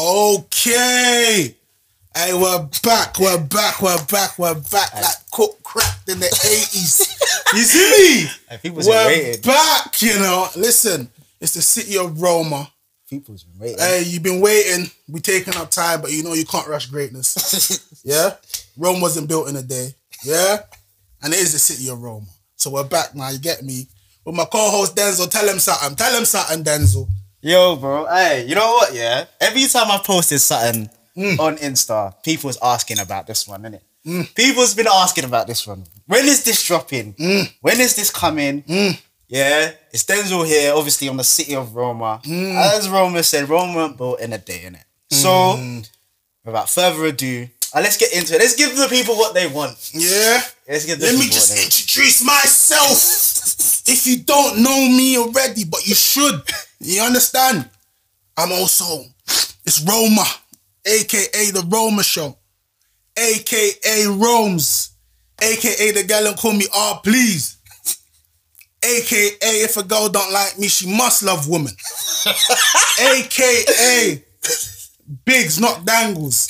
Okay. Hey, we're back, we're back, we're back, we're back like cook cracked in the 80s. You see me? People's we're waiting. back, you know. Listen, it's the city of Romer. People's been waiting. Hey, you've been waiting. We're taking our time, but you know you can't rush greatness. yeah? Rome wasn't built in a day. Yeah? And it is the city of Romer. So we're back now, you get me? With my co-host Denzel, tell him something. Tell him something, Denzel. Yo, bro. Hey, you know what? Yeah. Every time I posted something Mm. on Insta, people's asking about this one, innit? People's been asking about this one. When is this dropping? Mm. When is this coming? Yeah, it's Denzel here, obviously on the city of Romer. Mm. As Romer said, Roma weren't built in a day, innit? So, without further ado, uh, let's get into it. Let's give the people what they want. Yeah? Let's give the Let me just what they want. introduce myself. If you don't know me already, but you should, you understand? I'm also, it's Romer, aka the Romer Show, aka Rome's, aka the gal and call me R, please. AKA if a girl don't like me, she must love women. AKA Bigs, not Dangles.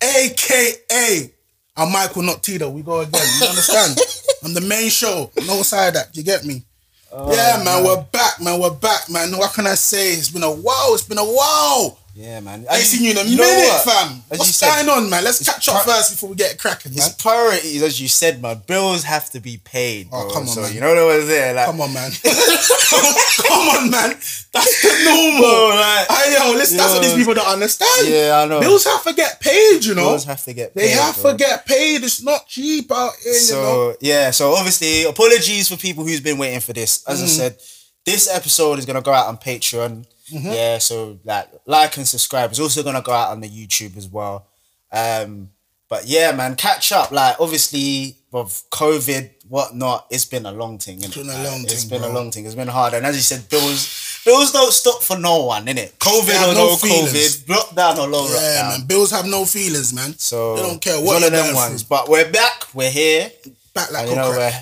AKA I'm Michael, not Tito. We go again. You understand? I'm the main show. No side that. You get me? Oh, yeah, man, we're back, man. We're back, man. What can I say? It's been a while. It's been a while. Yeah, man. I ain't seen you in a know minute, fam. As What's going on, man? Let's catch up first before we get cracking, man. His priorities, as you said, man, bills have to be paid. Oh, come on, so, man. You know what was there? Like, Come on, man. Come on, man. That's the normal. Bro, like- Hey, yo, listen, that's what these people don't understand. Yeah, I know. Bills have to get paid, you know. bills have to get paid. they have bro. to get paid. It's not cheap out here, you know. So yeah, so obviously, apologies for people who's been waiting for this. As Mm. I said, this episode is gonna go out on Patreon. Mm-hmm. Yeah, so like like and subscribe. It's also gonna go out on the YouTube as well. Um, but yeah, man, catch up. Like obviously, with COVID, whatnot, it's been a long thing. It's been a long It's thing, It's been bro. a long thing. It's been hard, and as you said, bills bills don't stop for no one, innit? COVID or no no. COVID, lockdown or no Yeah, lockdown. man. Bills have no feelings, man. So they don't care what one of them ones. through. But we're back. We're here. Back like And you know, crack.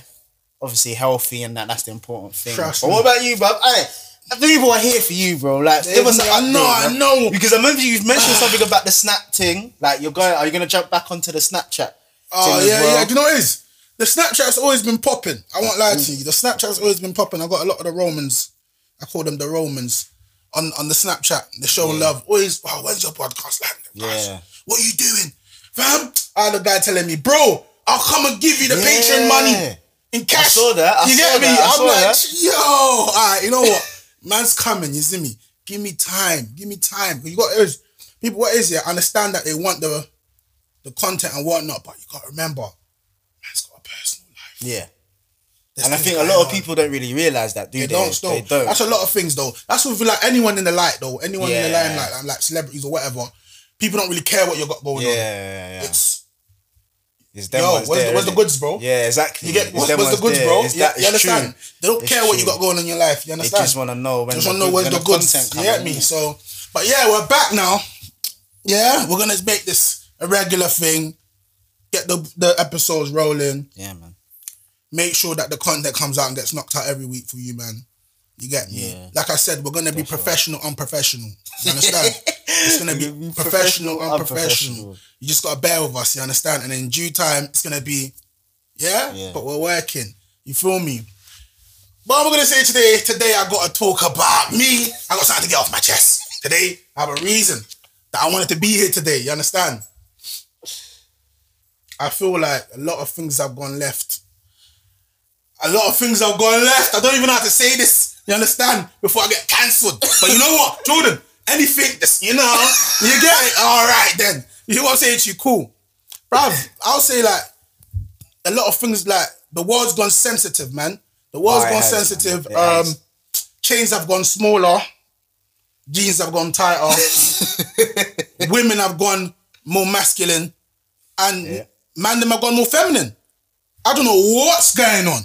we're obviously healthy and that that's the important thing. Trust but me. what about you, bro? Hey, people are here for you, bro. Like, us an I know, I know. Because I remember you mentioned something about the snap thing. Like, you're going, are you going to jump back onto the Snapchat? Oh yeah, well? yeah. Do you know what it is? The Snapchat's always been popping. I won't lie to you. The Snapchat's always been popping. I got a lot of the Romans. I call them the Romans on on the Snapchat. They show love. Always. Oh, when's your podcast landing? guys? Yeah. What are you doing, fam? I had a guy telling me, bro, I'll come and give you the Patreon money in cash. I saw that. I you get me? that. I I'm saw like, that. yo, all right. You know what? Man's coming. You see me? Give me time. Give me time. You got is people. What is it? I understand that they want the the content and whatnot, but you got to remember, man's got a personal life. Yeah. There's And I think a lot of people don't really realize that, do They they? don't. They don't. That's a lot of things though. That's with like anyone in the light though. Anyone in the Yeah. limelight, like, like celebrities or whatever. People don't really care what you got going yeah, on. yeah, yeah. It's It's them yo, where's, there, the, where's the goods, bro? Yeah, exactly. You get what's, what's the goods, there. bro? It's You, that- you it's true. understand? They don't It's care what you got going on in your life. You understand? They just want to know when just want to know where's the the goods. content You get me? So, but yeah, we're back now. Yeah, we're gonna make this a regular thing. Get the the episodes rolling. Yeah, man. Make sure that the content comes out and gets knocked out every week for you, man. You get me? Yeah. Like I said, we're gonna be professional, unprofessional. You understand? it's gonna be We're gonna be professional, professional, unprofessional. unprofessional. You just gotta bear with us. You understand? And in due time, it's gonna be, yeah. Yeah. But we're working. You feel me? What am I gonna say today? Today I gotta talk about me. I got something to get off my chest. Today I have a reason that I wanted to be here today. You understand? I feel like a lot of things have gone left. A lot of things have gone left. I don't even know how to say this. You understand? Before I get cancelled. But you know what, Jordan? Anything that's you know, you get it. All right then. You know what I'm saying to you? Cool, bruv. I'll say like a lot of things. Like the world's gone sensitive, man. The world's Oh, gone has, sensitive. Um, has. chains have gone smaller. Jeans have gone tighter. Women have gone more masculine, and Yeah. man them have gone more feminine. I don't know what's going on.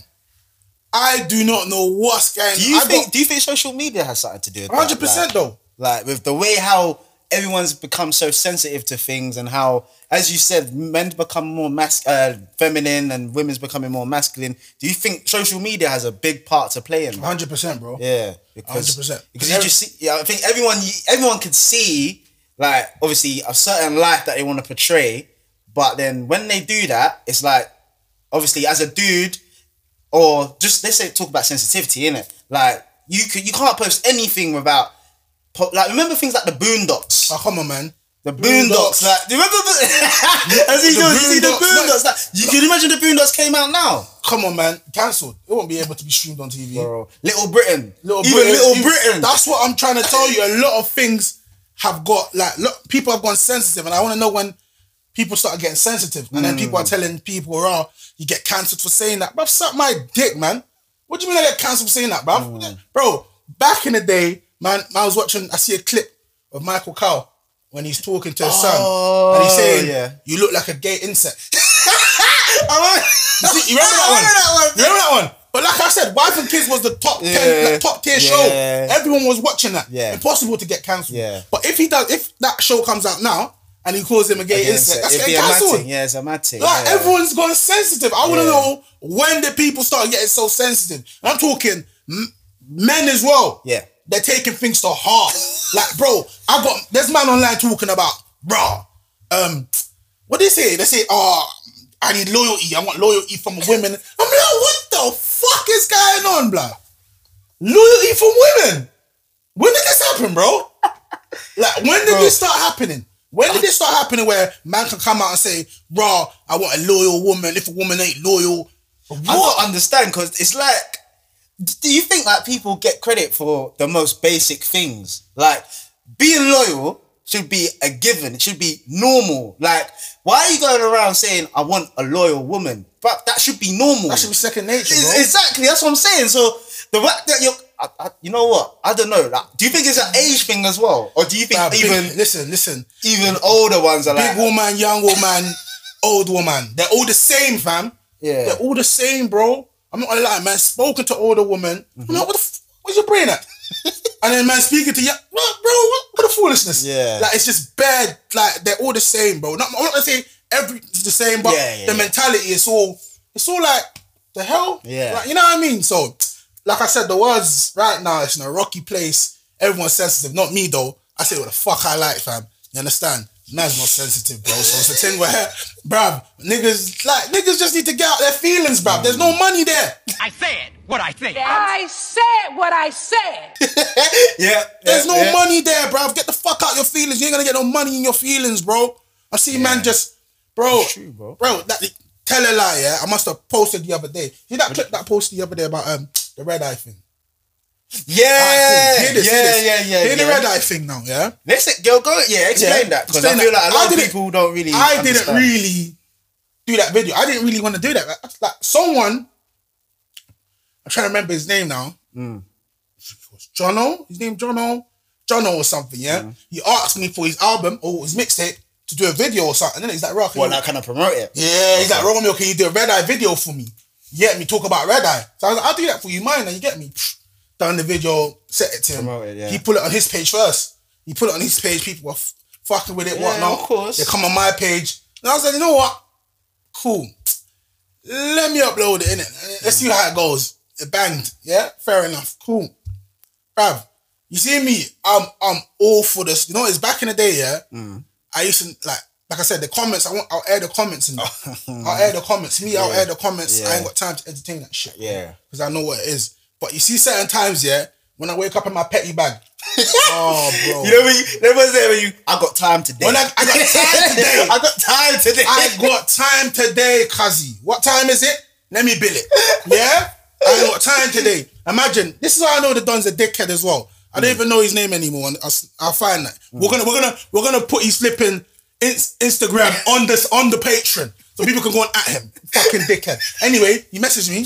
I do not know what's going Do you on. think? do you think social media has something to do with that? Hundred percent Like- though. like with the way how everyone's become so sensitive to things and how as you said men become more mas- uh, feminine and women's becoming more masculine do you think social media has a big part to play in that? Hundred percent, bro. yeah because 100%. because you just see yeah I think everyone everyone could see like obviously a certain life that they want to portray, but then when they do that, it's like obviously as a dude, or just let's say talk about sensitivity, in it. Like you could you can't post anything without like remember things like the Boondocks. Oh, ah, come on, man. The Boondocks, like, do you remember the, as he The goes, you see the Boondocks, Boondocks, like, you can imagine the Boondocks came out now, Come on, man. Cancelled. It won't be able to be streamed on TV. bro. Little Britain, Little even Britain, Little Britain. That's what I'm trying to tell you. A lot of things have got like look, people have gone sensitive, and I want to know when people start getting sensitive, and then people are Mm. telling people, "Oh, you get cancelled for saying that." Bruv, suck my dick, man. What do you mean I get cancelled for saying that, bruv? Mm. Bro, back in the day, man, I was watching. I see a clip of Michael Kyle when he's talking to his son, and he's Oh, saying, yeah. "You look like a gay insect." You, see, you remember that one? remember that one. You remember that one? But like I said, Wife and Kids was the top Yeah. ten, like, top tier Yeah. show. Everyone was watching that. Yeah. Impossible to get cancelled. Yeah. But if he does, if that show comes out now and he calls him a gay insect, that's getting a mad cancelled. thing. Yeah, it's a mad thing. Like yeah. everyone's gone sensitive. I want to Yeah. know when the people start getting so sensitive. And I'm talking men as well. Yeah. They're taking things to heart. like, bro, I got there's man online talking about, bro, um, what do they say? They say, oh, I need loyalty. I want loyalty from women. I'm like, what the fuck is going on, bro? Loyalty from women. When did this happen, bro? Like, when did Bro. this start happening? When did this start happening where man can come out and say, raw, I want a loyal woman. If a woman ain't loyal, I what? don't understand because it's like, do you think like people get credit for the most basic things? Like being loyal should be a given. It should be normal. Like, why are you going around saying I want a loyal woman? But that should be normal. That should be second nature, bro. Exactly. That's what I'm saying. So the fact that you're, I, I, you know what? I don't know. Like, do you think it's an age thing as well, or do you think Nah, big- even listen, listen. even older ones are like? Big woman, young woman, old woman. They're all the same, fam. Yeah. They're all the same, bro. I'm not gonna lie, man. Spoken to older woman. I'm mm-hmm. like, what the f- where's your brain at? and then man speaking to young, what, bro, what, what the foolishness? Yeah. Like it's just bad. Like they're all the same, bro. Not, I'm not gonna say every the same, but Yeah, yeah, the yeah. mentality is all it's all like the hell. Yeah. Like, you know what I mean? So, like I said, the words right now, it's in a rocky place. Everyone's sensitive. Not me though. I say what the fuck I like, fam. You understand? Man's not sensitive, bro. So it's a thing where, bruv, niggas like niggas just need to get out their feelings, bruv. There's no money there. I said what I think. I said what I said. yeah. There's yeah, no yeah. money there, bruv. Get the fuck out your feelings. You ain't gonna get no money in your feelings, bro. I see man just, bro, true, bro. bro. That tell a lie, yeah. I must have posted the other day. See that clip that I posted the other day about um the red eye thing. Yeah, cool. Hear this, yeah, hear this. yeah, yeah, Hear the yeah. red eye thing now, yeah. Let's go, go, yeah, explain Yeah, that because I feel like a lot of people don't really. I didn't really do that video. I didn't really want to do that. Like, someone, I'm trying to remember his name now. Mm. Jono. His name Jono. Jono or something. Yeah. Mm. He asked me for his album or his mixtape to do a video or something. And then he's like, "Rock, Well, like, kind of promote it. yeah." He's like, "Romeo, can you do a red eye video for me?" You get me? Talk about red eye. So I was like, "I'll do that for you, mine." And you get me? Done the video, set it to him. Promote it, yeah. He put it on his page first. He put it on his page. People were f- fucking with it. Yeah, whatnot. of course. They come on my page. And I was like, you know what? Cool. Let me upload it in it. Let's see how it goes. It banged. Yeah, fair enough. Cool. Bruv, you see me? I'm I'm all for this. You know, it's back in the day, yeah. Mm. I used to like like I said, the comments, I want I'll air the comments in oh. I'll air the comments. Me, I'll Yeah. air the comments. I ain't got time to entertain that shit. Yeah. Because I know what it is. But you see certain times, yeah, when I wake up in my petty bag. oh bro. You know when you, never say when you, I got time today. When I- I got time today. I got time today. I got time today, Kazi. What time is it? Let me bill it. Yeah? I got time today. Imagine, this is how I know the Don's a dickhead as well. I don't hmm. even know his name anymore. and I'll, I'll find that. We're gonna we're gonna we're gonna put his flipping ins- Instagram on this on the Patreon so people can go on at him. Fucking dickhead. Anyway, he messaged me.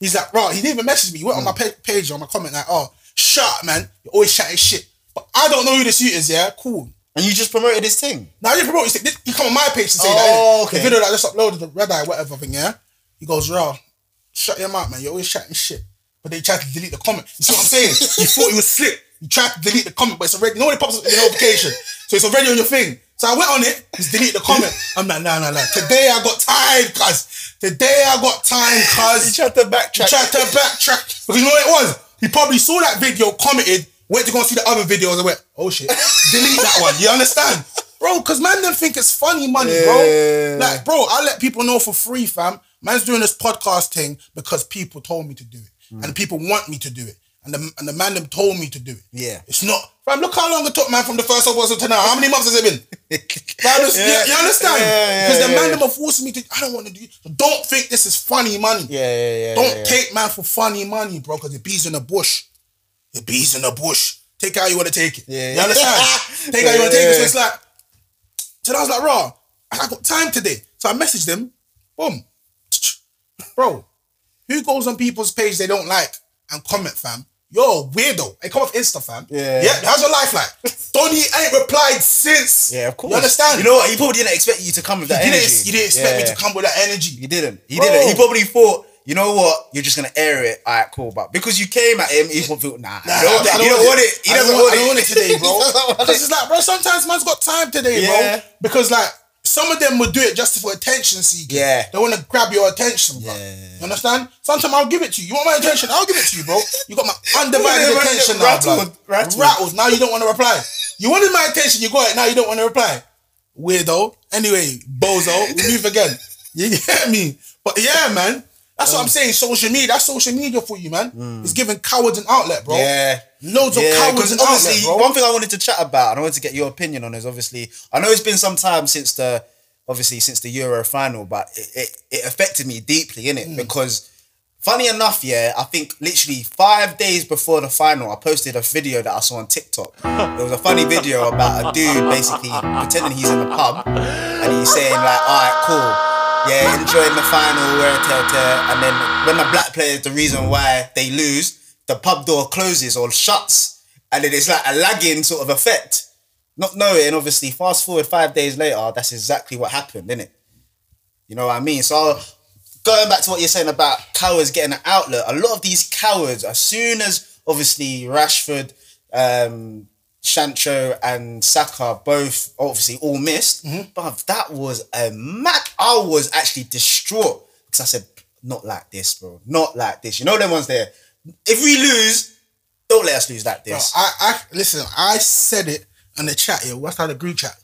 He's like, bro, he didn't even message me. He went on my pa- page on my comment like, oh, shut up, man. You're always chatting shit. But I don't know who this youth is. Yeah, cool. and you just promoted this thing. Now you promote. You, you come on my page to say Oh, that. Oh, okay. The video that I just uploaded, the red eye, whatever thing. Yeah. He goes, raw. Shut your mouth, man. You're always chatting shit. But they tried to delete the comment. You see what I'm saying? he thought he was slick. He tried to delete the comment, but it's already. You know when it pops up in the notification, so it's already on your thing. So I went on it. He's delete the comment. I'm like, nah, nah, nah. Today I got time, cuz. Today I got time, cuz. You tried to backtrack. He tried to backtrack because you know what it was. He probably saw that video, commented, Went to go and see the other videos and went, oh shit, delete that one. You understand? Bro, because man don't think it's funny money, Yeah. bro. Like, bro, I let people know for free, fam. Man's doing this podcast thing because people told me to do it. Mm. And people want me to do it. And the, and the man them told me to do it. Yeah. It's not, fam, look how long it took, man, from the first episode to now. How many months has it been? Fam, Yeah. you, you understand? Yeah, yeah, Because the yeah, man yeah. them are forcing me to, I don't want to do it. So don't think this is funny money. Yeah, yeah, yeah. Don't yeah, yeah. take man for funny money, bro, because the bees in the bush. The bees in the bush. Take how you want to take it. Yeah, You yeah. understand? take it how you want to Yeah, take it. So yeah. it's like, so I was like, raw, I got time today. So I messaged them. Boom. Bro, who goes on people's page they don't like and comment, fam? You're a weirdo. Hey, come off Insta, fam. Yeah. Yeah. How's your life like? Donny ain't replied since. Yeah, of course. You understand? You know what? He probably didn't expect you to come with that you energy. didn't, you didn't expect Yeah. me to come with that energy. He didn't. He Bro. didn't. He probably thought, you know what? You're just gonna air it. All right, cool. But because you came at him, he thought, nah, Nah, you don't, I want it. He I doesn't want, I don't want it today, bro. He Because it. it's like, bro, sometimes man's got time today, Yeah. bro. Because like some of them would do it just for attention seeking. Yeah. They want to grab your attention, bro. Yeah. You understand? Sometimes I'll give it to you. You want my attention? I'll give it to you, bro. You got my undivided attention now, rattled, blood. rattled. Rattles. Now you don't want to reply. You wanted my attention, you got it. Now you don't want to reply. Weirdo. Anyway, bozo. We move again. You get me? But yeah, man. That's what I'm mm. saying. Social media. That's social media for you, man. Mm. It's giving cowards an outlet, bro. Yeah. Loads of Yeah, cowards obviously, outlet, one thing I wanted to chat about, and I wanted to get your opinion on is obviously, I know it's been some time since the, obviously since the Euro final, but it it, it affected me deeply, innit? Hmm. Because funny enough, yeah, I think literally five days before the final, I posted a video that I saw on TikTok. It was a funny video about a dude basically pretending he's in the pub, and he's saying like, "All right, cool." Yeah, enjoying the final, where tear, tear. and then when the black player is the reason why they lose, the pub door closes or shuts, and then it's like a lagging sort of effect. Not knowing, obviously, fast forward five days later, that's exactly what happened, isn't it? You know what I mean? So going back to what you're saying about cowards getting an outlet, a lot of these cowards, as soon as obviously Rashford, um, Sancho, and Saka both obviously all missed, but that was a mac. I was actually distraught because I said, "Not like this, bro. Not like this." You know them ones there. If we lose, don't let us lose like Bro, this. I, I listen. I said it in the chat. Yeah, what's that? The group chat,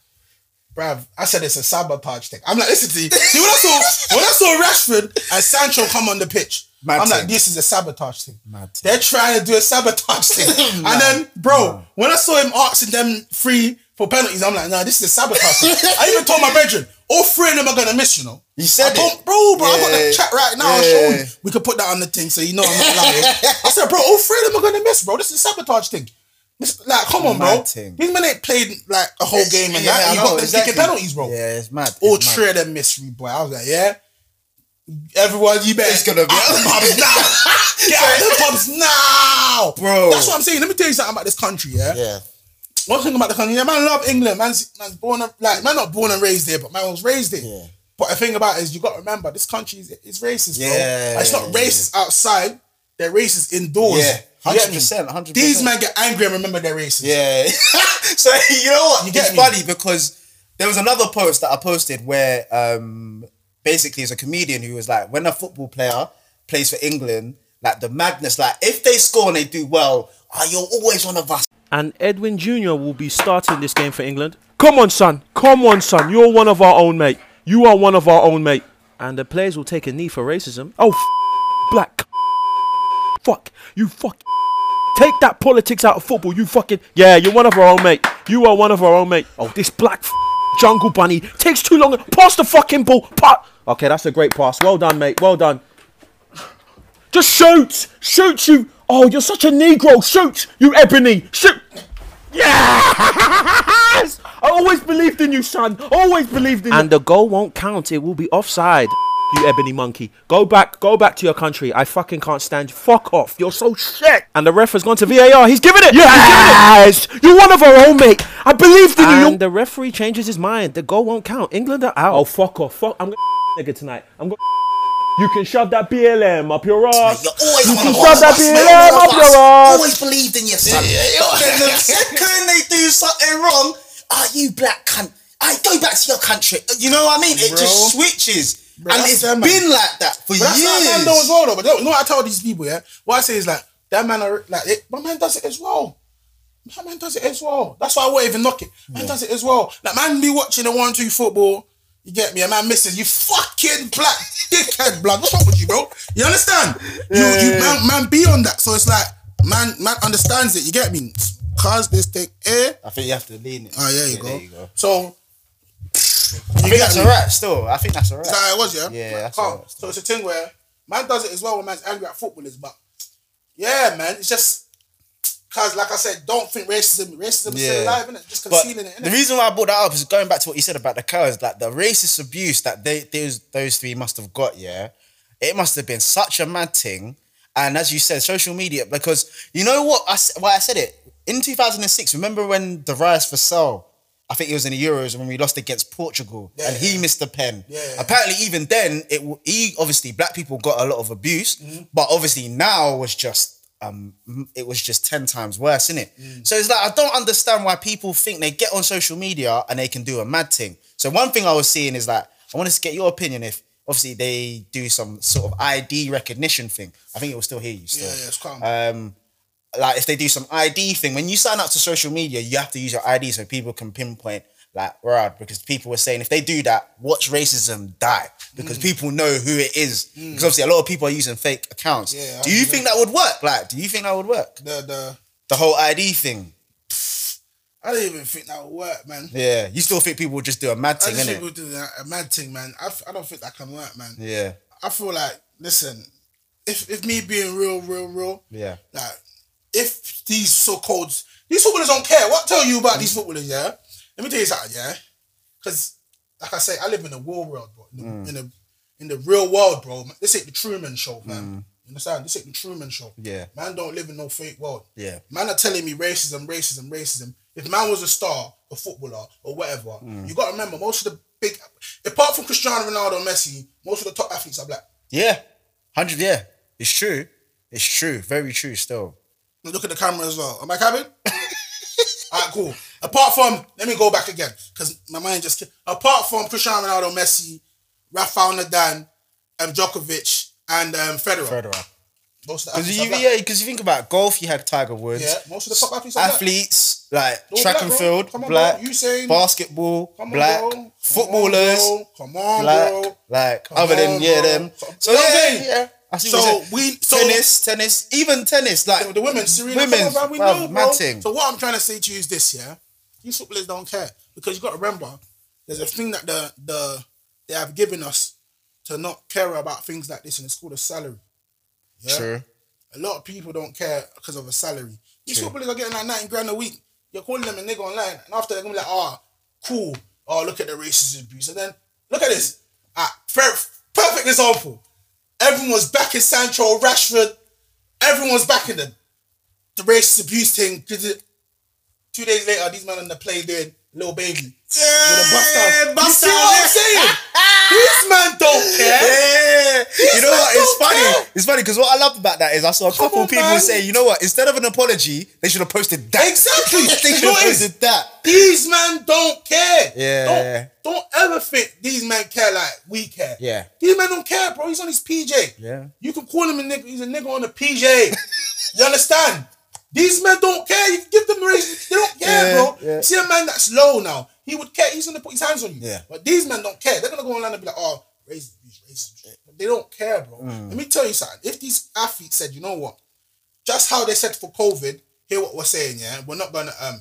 bruv. I said it's a sabotage thing. I'm like, listen to you. See when I saw when I saw Rashford and Sancho come on the pitch, Mad I'm like, this is a sabotage thing. Thing. They're trying to do a sabotage thing, and then, bro, when I saw him asking them free for penalties, I'm like, nah, this is a sabotage thing. I even told my brethren, all three of them are gonna miss. You know. You said I it. bro, bro. I got Yeah. the chat right now. I'll Yeah. show you. We could put that on the thing so you know I'm not lying. I said, bro, all three of them are gonna miss, bro. This is a sabotage thing. This, like, come on, bro. Mad thing. These men ain't played like a whole game and Yeah, that. You know, got them exactly. kicking penalties, bro. Yeah, it's mad. All It's mad. three of them miss, boy. I was like, yeah. Everyone, you better It's gonna be- out the pubs now. Get out the pubs now, Bro. That's what I'm saying. Let me tell you something about this country, yeah. Yeah. One thing about the country, yeah, man, love England. Man's, man's born and, like man, not born and raised there, but man was raised there. Yeah. But the thing about it is, you got to remember, this country is, is racist, bro. Yeah, Like, it's not yeah, racist outside; they're racist indoors. Yeah, me? 100%, 100%. These men get angry and remember they're racist. Yeah. so you know what? You get it's me? funny because there was another post that I posted where um basically it's a comedian who was like, when a football player plays for England, like the madness, like if they score and they do well, oh, you're always one of us. And Edwin Jr. will be starting this game for England. Come on, son. Come on, son. You're one of our own, mate. You are one of our own, mate. And the players will take a knee for racism. Oh, black. Fuck. You fuck. Take that politics out of football. You fucking. Yeah, you're one of our own, mate. You are one of our own, mate. Oh, this black jungle bunny takes too long. Pass the fucking ball. Pa- okay, that's a great pass. Well done, mate. Well done. Just shoot! Shoot you! Oh, you're such a Negro! Shoot! You Ebony! Shoot! Yes! I always believed in you, son. Always believed in you. And the goal won't count. It will be offside. You ebony monkey. Go back. Go back to your country. I fucking can't stand you. Fuck off. You're so shit. And the ref has gone to VAR. He's giving it. Yes! You're one of our own, mate. I believed in you. And the referee changes his mind. The goal won't count. England are out. Oh, fuck off. Fuck. I'm gonna nigga tonight. I'm gonna. You can shove that BLM up your ass. You're You can shove that BLM up your ass. Always believed in yourself. son. But then the second they do something wrong, are you black cunt. I go back to your country. You know what I mean? It Bro. just switches. Bro, and that's it's them, man. been like that for But that's years. not man though as well though. But you know what I tell these people, yeah? What I say is like that man are like it, my man does it as well. My man does it as well. That's why I won't even knock it. Man does it as well. Like man be watching the one two football. You get me? A man misses. You fucking black dickhead blood. What's wrong with you, bro? You understand? You, you man, man be on that. So it's like man, man understands it. You get me? Cause this thing, eh? I think you have to lean it. Oh, there you, Yeah, go. There you go. So I you think that's alright. Still, I think that's alright. That's how it was, yeah. Yeah, that's Calm. alright. So it's a thing where man does it as well when man's angry at footballers, but yeah, man, it's just cause like I said, don't think racism, racism is Yeah. still alive, innit? Just concealing But it, the reason why I brought that up is going back to what you said about the cows, like the racist abuse that they those those three must have got. Yeah, it must have been such a mad thing. And as you said, social media because you know what I why I said it in two thousand and six. Remember when the riots for Sal? I think it was in the Euros when we lost against Portugal, Yeah, and he yeah. missed the pen. Yeah. Apparently, even then, it he obviously black people got a lot of abuse, Mm-hmm. but obviously now was just um it was just ten times worse, innit? Mm. So it's like I don't understand why people think they get on social media and they can do a mad thing. So one thing I was seeing is that I wanted to get your opinion if obviously they do some sort of ID recognition thing. I think it will still hear you still. Yeah, yeah, it's calm. Um, like if they do some ID thing, when you sign up to social media, you have to use your ID so people can pinpoint like right because people were saying if they do that, watch racism die because mm. people know who it is. Mm. Because obviously a lot of people are using fake accounts. Yeah, do you 100%. think that would work? Like, do you think that would work? the the The whole ID thing. I don't even think that would work, man. Yeah, you still think people would just do a mad I thing, just think innit? we'll do a mad thing, man. I, f- I don't think that can work, man. Yeah, I feel like, listen, if if me being real, real, real, yeah, like if these so-called these footballers don't care, what tell you about these mm. footballers? Yeah, let me tell you something. Yeah, because like I say, I live in a real world, bro. In the, Mm. in the in the real world, bro. This ain't the Truman Show, man. You understand? This ain't the Truman Show. Mm. Yeah. man, don't live in no fake world. Yeah. man are telling me racism, racism, racism. If man was a star, a footballer, or whatever, Mm. you got to remember most of the big, apart from Cristiano Ronaldo, and Messi, most of the top athletes are black. yeah. Hundred, yeah. It's true. It's true. Very true. Still. Look at the camera as well. Am I cabin? Alright, cool. Apart from, let me go back again because my mind just. Apart from Cristiano Ronaldo, Messi, Rafael Nadal, um, Djokovic, and um, Federer. Federer. Most of the Because athletes you, are yeah, because you think about golf, you had Tiger Woods. Yeah, most of the top athletes are black. athletes like All track black, and field, Come on, black, bro. Usain. basketball, Come on, black, bro. Footballers. Come on, black, bro. like Come other than yeah bro. them. So You what I'm yeah, saying? yeah. I see So what you're saying. we- so- tennis, tennis, even tennis, like The, the women, Serena, women's, come on, man, we bruv, know, bro. So what I'm trying to say to you is this, yeah? These footballers don't care because you got to remember, there's a thing that the the they have given us to not care about things like this, and it's called a salary. Yeah? True. A lot of people don't care because of a salary. These True. footballers are getting like 90 grand a week. You're calling them a nigga online, and after they're gonna be like, oh, cool. Oh, look at the racist abuse. And then look at this. Ah, per- perfect example. Everyone's back in Sancho, Rashford. Everyone's back in the the racist abuse thing. Two days later, these men on the play doing little baby. with a bust you see what. I'm saying? These men don't care. Yeah. You know what? It's funny. care. It's funny because what I loved about that is I saw a couple on, people man. say, you know what? Instead of an apology, they should have posted that. Exactly. they You should have what it is? posted that. These men don't care. Yeah. Don't, don't ever think these men care like we care. Yeah. These men don't care, bro. He's on his PJ. Yeah. You can call him a nigga. He's a nigga on a PJ. you understand? These men don't care. You give them raise. They don't care, Yeah, bro. yeah. See a man that's low now. He would care. He's gonna put his hands on you. Yeah. But these men don't care. They're gonna go online and be like, oh, raise abuse, raise they don't care, bro. Mm. Let me tell you something. If these athletes said, you know what, just how they said for COVID, hear what we're saying, yeah, we're not gonna um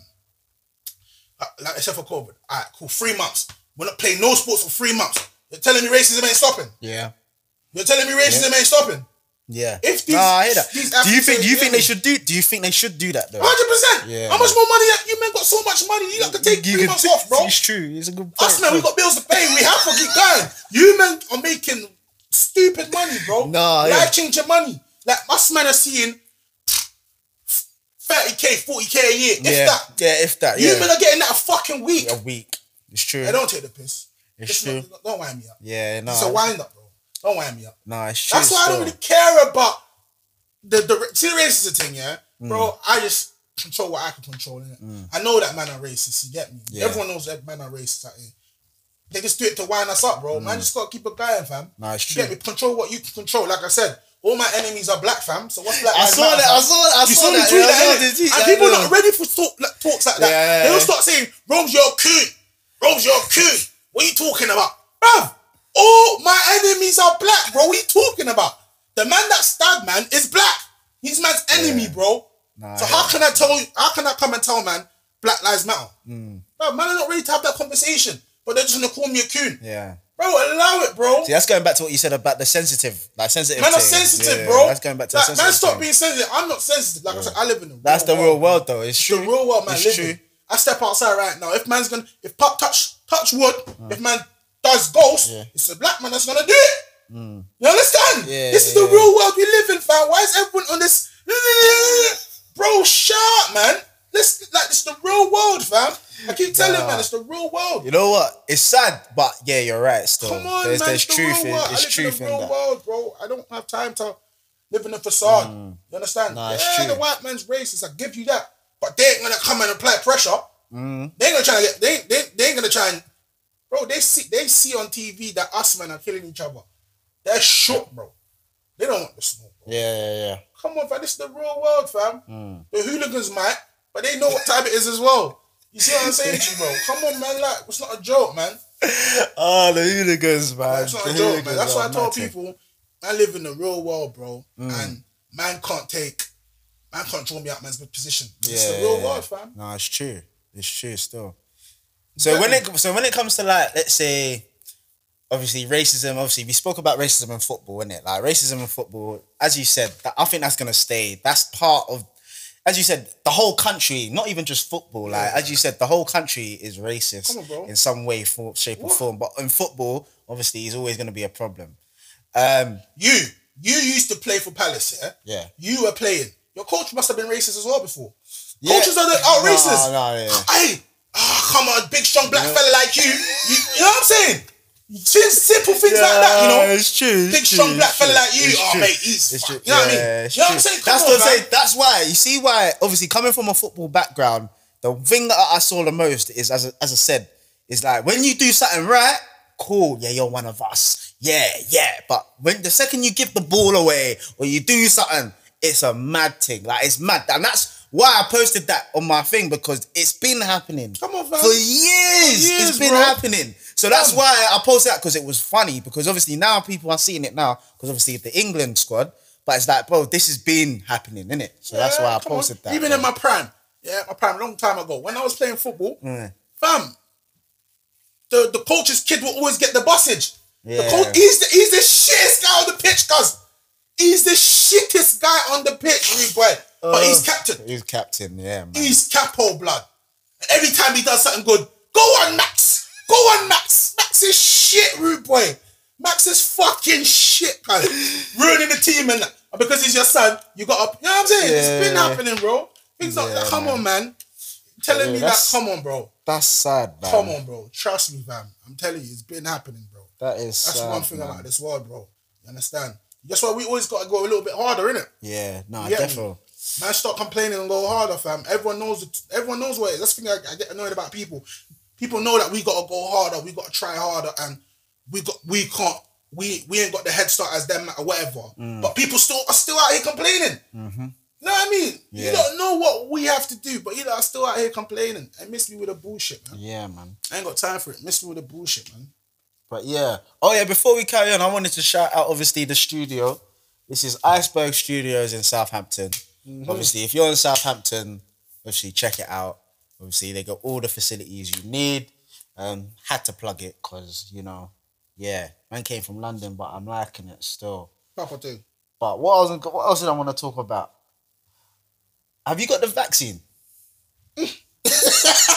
uh, like except for COVID. Alright, cool. Three months. We're not playing no sports for three months. You're telling me racism ain't stopping. Yeah. You're telling me racism ain't stopping. Yeah. If these- no, I hear that. Do you think? Do you think they should do? Do you think they should do that though? Hundred percent. Yeah. How much more money? You men got so much money. You have to take You three months t- off, bro. It's true. It's a good point. Us man, we got bills to pay. We have to keep going. You men are making stupid money, bro. Nah, yeah. life changing money. Like us men are seeing thirty k, forty k a year. If yeah. that. Yeah. If that. You Yeah. men are getting that a fucking week. a week. It's true. Hey, don't take the piss. It's It's true. not- don't wind me up. Yeah. No. It's a wind up, bro. Don't wind me up. No. It's true. That's why I don't really care about the the see the racism thing, yeah, Mm. bro. I just control what I can control. Innit? I know that man are racist. You get me? Yeah. Everyone knows that man are racist. Out here. They just do it to wind us up, bro. Man, just gotta keep it going, fam. Mm. Nah, it's You get true. me? Control what you can control. Like I said, all my enemies are black, fam. So what's black? I saw matter, that, I saw that, I you saw saw that, tweet yeah, that, the tweet, and people not ready for talk, like, talks like that. Yeah. They'll start saying, "Rose, you're coon. Rose, you're coon. What are you talking about, bruv? All my enemies are black, bro. What are you talking about? The man that stabbed man is black. He's man's enemy, bro. Nah, so I how can I tell you? How can I come and tell man Black Lives Matter? Mm. Bro, man, are not ready to have that conversation, but they're just gonna call me a coon. Yeah. Bro, allow it, bro. See, that's going back to what you said about the sensitive, like sensitive. Man, I'm sensitive, Yeah, bro. That's going back to like, the man, sensitive. stop thing. being sensitive. I'm not sensitive. Like I said, I live in the That's the real world, though. It's It's true. the real world, man. It's living. true. I step outside right now. If man's gonna, if pop touch touch wood, if man does ghost, Yeah. it's a black man that's gonna do it. You understand? Yeah, this is the real world we live in, fam. Why is everyone on this? Bro, shut up, man. This like it's the real world, fam. I keep telling Nah. man, it's the real world. You know what? It's sad, but yeah, you're right. Still, Come on, there's, man. there's it's the truth real in there's live truth in in the real that. world, bro. I don't have time to live in a facade. You understand? Nah, yeah, the white man's racist. I give you that. But they ain't gonna come and apply pressure. Mm. They ain't gonna try to get. They, they, they ain't gonna try and. Bro, they see they see on TV that us men are killing each other. They're shook, bro. They don't want the smoke. Bro. Yeah, yeah, yeah. Come on, fam. This is the real world, fam. Mm. The hooligans might, but they know what time it is as well. You see what I'm saying to you, bro? Come on, man. Like, it's not a joke, man. Oh, the hooligans, man. It's not The a joke, man. That's why I told people, I live in the real world, bro, Mm. and man can't take, man can't draw me out man's position. It's Yeah, the real yeah, world, fam. No, it's true. It's true still. So when it so when it comes to like let's say obviously racism, obviously we spoke about racism in football, isn't it? Like racism in football, as you said, that, I think that's gonna stay. That's part of as you said, the whole country, not even just football, like as you said, the whole country is racist on, in some way, form, shape, or form. But in football, obviously, is always going to be a problem. Um, You, you used to play for Palace, yeah? Yeah. You were playing. Your coach must have been racist as well before. Yeah. Coaches are, the, are No, racist. no, yeah. Hey, ah, come on, big strong black fella like you. you. You know what I'm saying? Just simple things like that, you know. it's true. Big strong black fella like you. Oh, mate, he's It's true. You know what I mean? Yeah, you know what. I'm saying? Come That's on, what I'm saying. That's why you see why obviously coming from a football background, the thing that I saw the most is as I, as I said is like when you do something right, cool, yeah, you're one of us, yeah, yeah. But when the second you give the ball away or you do something, it's a mad thing. Like it's mad, and that's why I posted that on my thing because it's been happening. Come on, fam. for years. For years, it's been bro. happening. So that's Fam. why I posted that because it was funny because obviously now people are seeing it now because obviously the England squad. But it's like, bro, this has been happening, isn't it? So that's why I Yeah, come on. posted that. Even bro. in my prime, yeah, my prime, long time ago, when I was playing football, mm. fam, the the coach's kid will always get the bossage. The coach, he's the he's the shittest guy on the pitch, cuz. He's the shittest guy on the pitch, rude boy. But he's uh, captain. He's captain, yeah, man. He's capo blood. Every time he does something good, go on, Max. Go on, Max. Max is shit, rude boy. Max is fucking shit, cuz. Ruining the team and because he's your son, you got up. You know what I'm saying? It's been happening, bro. Things like Yeah, that. Come man. on, man. Telling Yeah, me that, come on, bro. That's sad, man. Come on, bro. Trust me, fam. I'm telling you, it's been happening, bro. That is That's sad, one thing man. about this world, bro. You understand? That's why we always got to go a little bit harder, innit? Yeah, no, me? definitely. Man, stop complaining and go harder, fam. Everyone knows. Everyone knows what it is. That's the thing I, I get annoyed about people. People know that we gotta go harder. We gotta try harder, and we got we can't. We we ain't got the head start as them or whatever. Mm. But people still are still out here complaining. You know what I mean? You don't know what we have to do, but you know, are still out here complaining and miss me with the bullshit, man. Yeah, man. I ain't got time for it. Miss me with the bullshit, man. But yeah. Oh yeah, before we carry on, I wanted to shout out obviously the studio. This is Iceberg Studios in Southampton. Mm-hmm. Obviously, if you're in Southampton, obviously check it out. Obviously, they got all the facilities you need. Um, had to plug it because you know, yeah, man came from London, but I'm liking it still. Proper thing. But what else? What else did I want to talk about? Have you got the vaccine?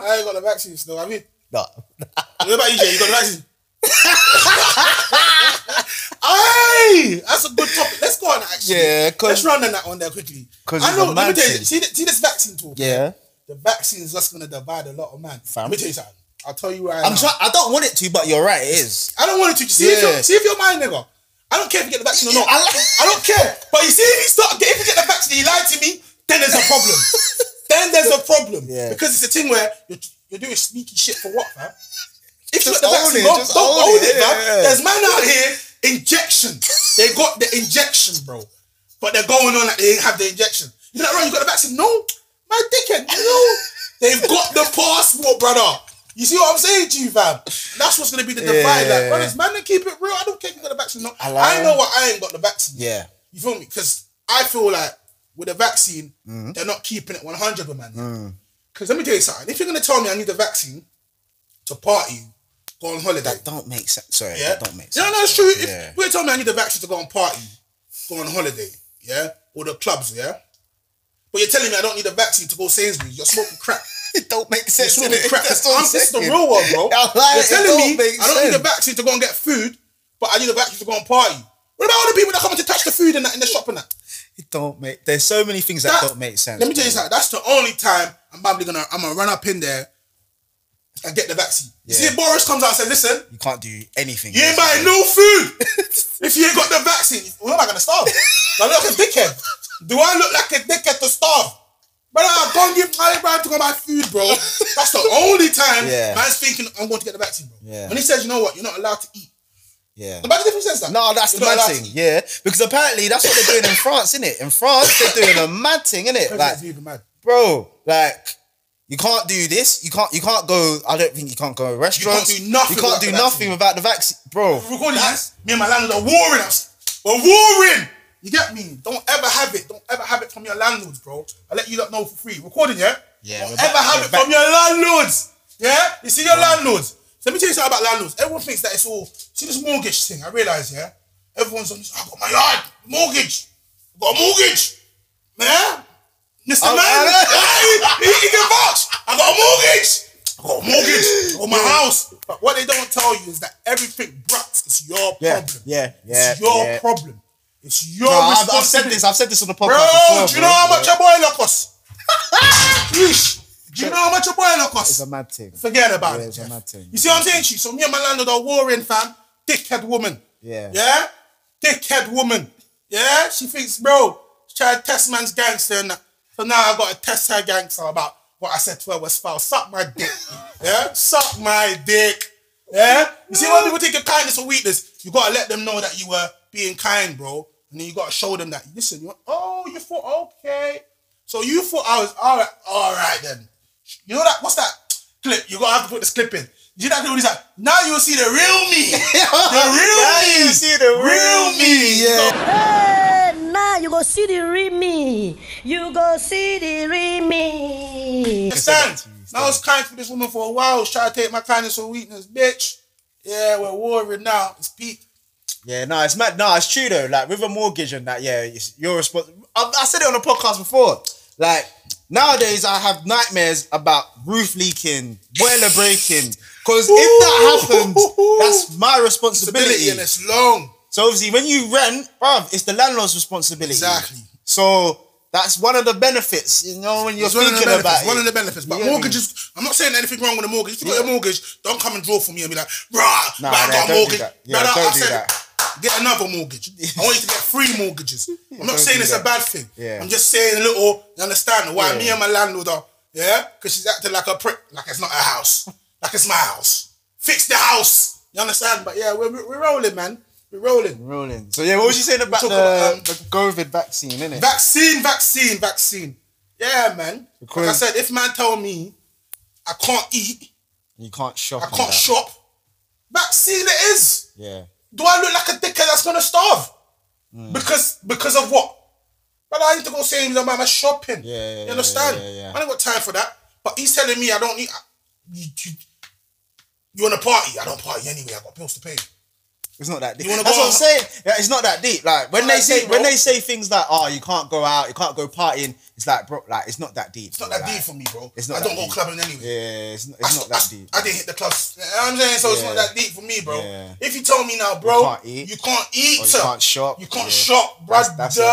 I ain't got the vaccine still. I mean, No. what about you, Jay? You got the vaccine? Hey, that's a good topic. Let's go on actually. Yeah, 'cause- let's run on that one there quickly. 'cause I know. Let me tell you. See, see this vaccine talk. Yeah. The vaccine is just gonna divide a lot of man. Fam. Let me tell you something. I'll tell you right I'm now. trying. I don't want it to, but you're right. It is. I don't want it to. See if you're, see if you're my nigga. I don't care if you get the vaccine or not. I like- I don't care. But you see, if you start, if you get the vaccine, you lie to me, then there's a problem. then there's a problem. Yeah. Because it's a thing where you're, you're doing sneaky shit for what, fam? If you Just got the vaccine, it, don't, just don't own it, it, yeah. There's man out here, injection. They got the injection, bro. But they're going on like they ain't have the injection. You know, right? You got the vaccine? No, my dickhead. You know, they've got the passport, brother. You see what I'm saying to you, fam? That's what's gonna be the divide. Yeah. Like, brothers, man, keep it real. I don't care if you got the vaccine. No, I I, know what I ain't got the vaccine. Yeah. You feel me? Because I feel like with the vaccine, Mm-hmm. they're not keeping it 100 with man. Because let me tell you something. If you're going to tell me I need the vaccine to party, go on holiday. That don't make sense. Sorry, yeah? that don't make Yeah, sense. no, it's true. If Yeah. you're telling me I need the vaccine to go on party, go on holiday, yeah? Or the clubs, yeah? But you're telling me I don't need a vaccine to go Sainsbury's. You're smoking crack. It don't make You're sense. smoking crack. That's what I'm I'm, this is the saying. real one, bro. I'm like, you're telling me I don't need a vaccine to go and get food, but I need a vaccine to go and party. What about all the people that come in to touch the food and that in the shop and that? It don't make. There's so many things that, That- don't make sense. Let me tell you something. That's the only time I'm probably gonna I'm gonna run up in there and get the vaccine. You Yeah. see, Boris comes out and says, "Listen, You can't do anything. you ain't buying no food if you ain't got the vaccine. Well, am I gonna starve? Do I look like a dickhead? Do I look like a dickhead to starve? But I don't give my man to go buy food, bro. That's the only time Yeah. man's thinking I'm going to get the vaccine, bro. Yeah. When he says, you know what, you're not allowed to eat. Yeah. The bad difference says that. No, that's the mad allowed thing. Yeah, because apparently that's what they're doing in France, isn't it? In France, they're doing a mad thing, innit? Like, President's even mad. bro, like you can't do this. You can't. You can't go. I don't think you can't go to restaurants. do nothing You can't do nothing without the vaccine, bro. recording this, me and my landlord are warring us. We're warring. You get me? Don't ever have it. Don't ever have it from your landlords, bro. I let you lot know for free. Recording, yeah? Yeah, Don't ever back- have it back. from your landlords. Yeah? You see your landlords. So let me tell you something about landlords. Everyone thinks that it's all. See this mortgage thing. I realize, yeah. Everyone's on. this, I got my yard mortgage. I got a mortgage, man. Mr. Oh, Man, I he, he can vouch. I got a mortgage. I got a mortgage on my house. But what they don't tell you is that everything, bruts, it's your problem. yeah, yeah, yeah It's your yeah. problem. It's your No, I've, I've said this. I've said this on the Bro, podcast before. do you bro. know how much a boiler costs? Do you know how much a boiler costs? It's a mad thing. Forget about Yeah, it. it's a Jeff. mad thing. You see what I'm saying you? So me and my landlord are warring, fam. Dickhead woman. Yeah. Yeah? Dickhead woman. Yeah? She thinks, bro, she tried to test man's gangster and. So now I got to test her gangster about what I said to her was foul. Suck my dick. Yeah? Suck my dick. Yeah? You see when people take your kindness or weakness, you gotta let them know that you were being kind, bro. And then you gotta show them that listen, you oh, you thought okay. So you thought I was alright, alright then. You know that what's that clip? You gotta have to put this clip in. You know that clip when he's like, now you'll see the real me. the real me. Now me. you see the real me, yeah. Hey, now you go see the real me. You go see the real me. understand? I was kind for this woman for a while. Was trying to take my kindness or weakness, bitch. Yeah, we're warring now. It's peak. Yeah, no, it's mad. No, it's true though. Like with a mortgage and that, yeah, it's, you're responsible. I, I said it on the podcast before. Like nowadays, I have nightmares about roof leaking, boiler breaking. Because if that happens, that's my responsibility. And it's long. So obviously, when you rent, bruv, it's the landlord's responsibility. Exactly. So that's one of the benefits, you know, when you're It's one of the thinking benefits. about One of the benefits. But mortgages, I'm not saying anything wrong with a mortgage. If you got a mortgage, don't come and draw for me and be like, rah, Nah, nah, I got a don't do mortgage. that. Yeah, Brother, don't I do said, that. Get another mortgage. I want you to get three mortgages. I'm not saying it's that. a bad thing. Yeah. I'm just saying a little, you understand why Yeah. me and my landlord are, yeah? Because she's acting like a prick, like it's not her house, like it's my house. Fix the house. You understand? But yeah, we're, we're rolling, man. We're rolling. Rolling. So yeah, what was you saying about the, about, um, the COVID vaccine, innit? Vaccine, vaccine, vaccine. Yeah, man. like I said, if man tell me I can't eat, you can't shop. I can't that. shop, vaccine it is. Yeah. Do I look like a dickhead that's gonna starve? Mm. Because because of what? But I need to go say about my shopping. Yeah, yeah, you understand? yeah, yeah. I ain't got time for that. But he's telling me I don't need. You, you, you want to party? I don't party anyway. I got bills to pay. It's not that deep. You That's what I'm saying. Yeah, it's not that deep. Like when Not they say deep, when bro. they say things like, "Oh, you can't go out, you can't go partying," it's like, bro, like it's not that deep. It's not that like, deep for me, bro. It's not I don't that go deep. clubbing anyway. Yeah, it's, not- I, it's not st- that I, deep. I didn't hit the clubs. You know I'm saying? So it's not that deep for me, bro. Yeah. If you tell me now, bro, can't eat. you can't eat, you can't shop. You can't Yeah. shop, bro. That's that's, when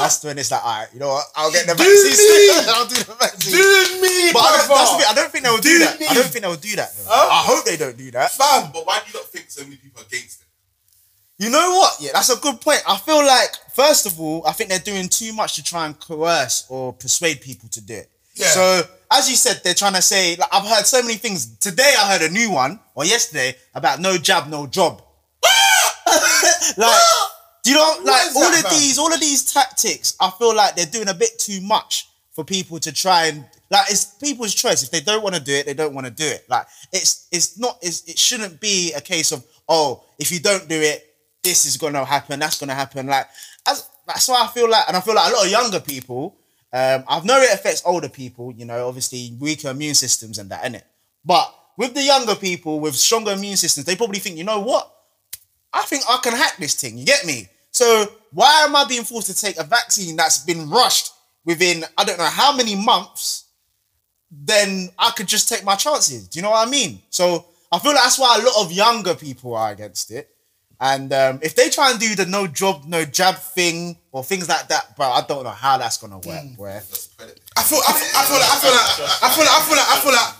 that's, when it's like, all right, you know what? I'll get the vaccine. I'll do the vaccine. Do me, But I don't, that's the thing, I don't think they'll do Do that. I don't think they'll do that. I hope they don't do that. Fam, But why do you not think so many people are against it? You know what? Yeah, that's a good point. I feel like, first of all, I think they're doing too much to try and coerce or persuade people to do it. Yeah. So as you said, they're trying to say. Like, I've heard so many things. Today, I heard a new one, or yesterday, about no jab, no job. like, do you know, like all of fam? these, all of these tactics, I feel like they're doing a bit too much for people to try and like. It's people's choice. If they don't want to do it, they don't want to do it. Like, it's it's not. It's, it shouldn't be a case of oh, if you don't do it, this is gonna happen. That's gonna happen. Like, as, that's why I feel like, and I feel like a lot of younger people. Um, I've know it affects older people, you know, obviously weaker immune systems and that, innit? But with the younger people with stronger immune systems, they probably think, you know what? I think I can hack this thing. You get me? So why am I being forced to take a vaccine that's been rushed within I don't know how many months? Then I could just take my chances. Do you know what I mean? So I feel like that's why a lot of younger people are against it. And um, if they try and do the no job, no jab thing or things like that, bro, I don't know how that's gonna work, bro. I feel, I feel, I feel like, I feel like, I feel like, I feel like, I feel like,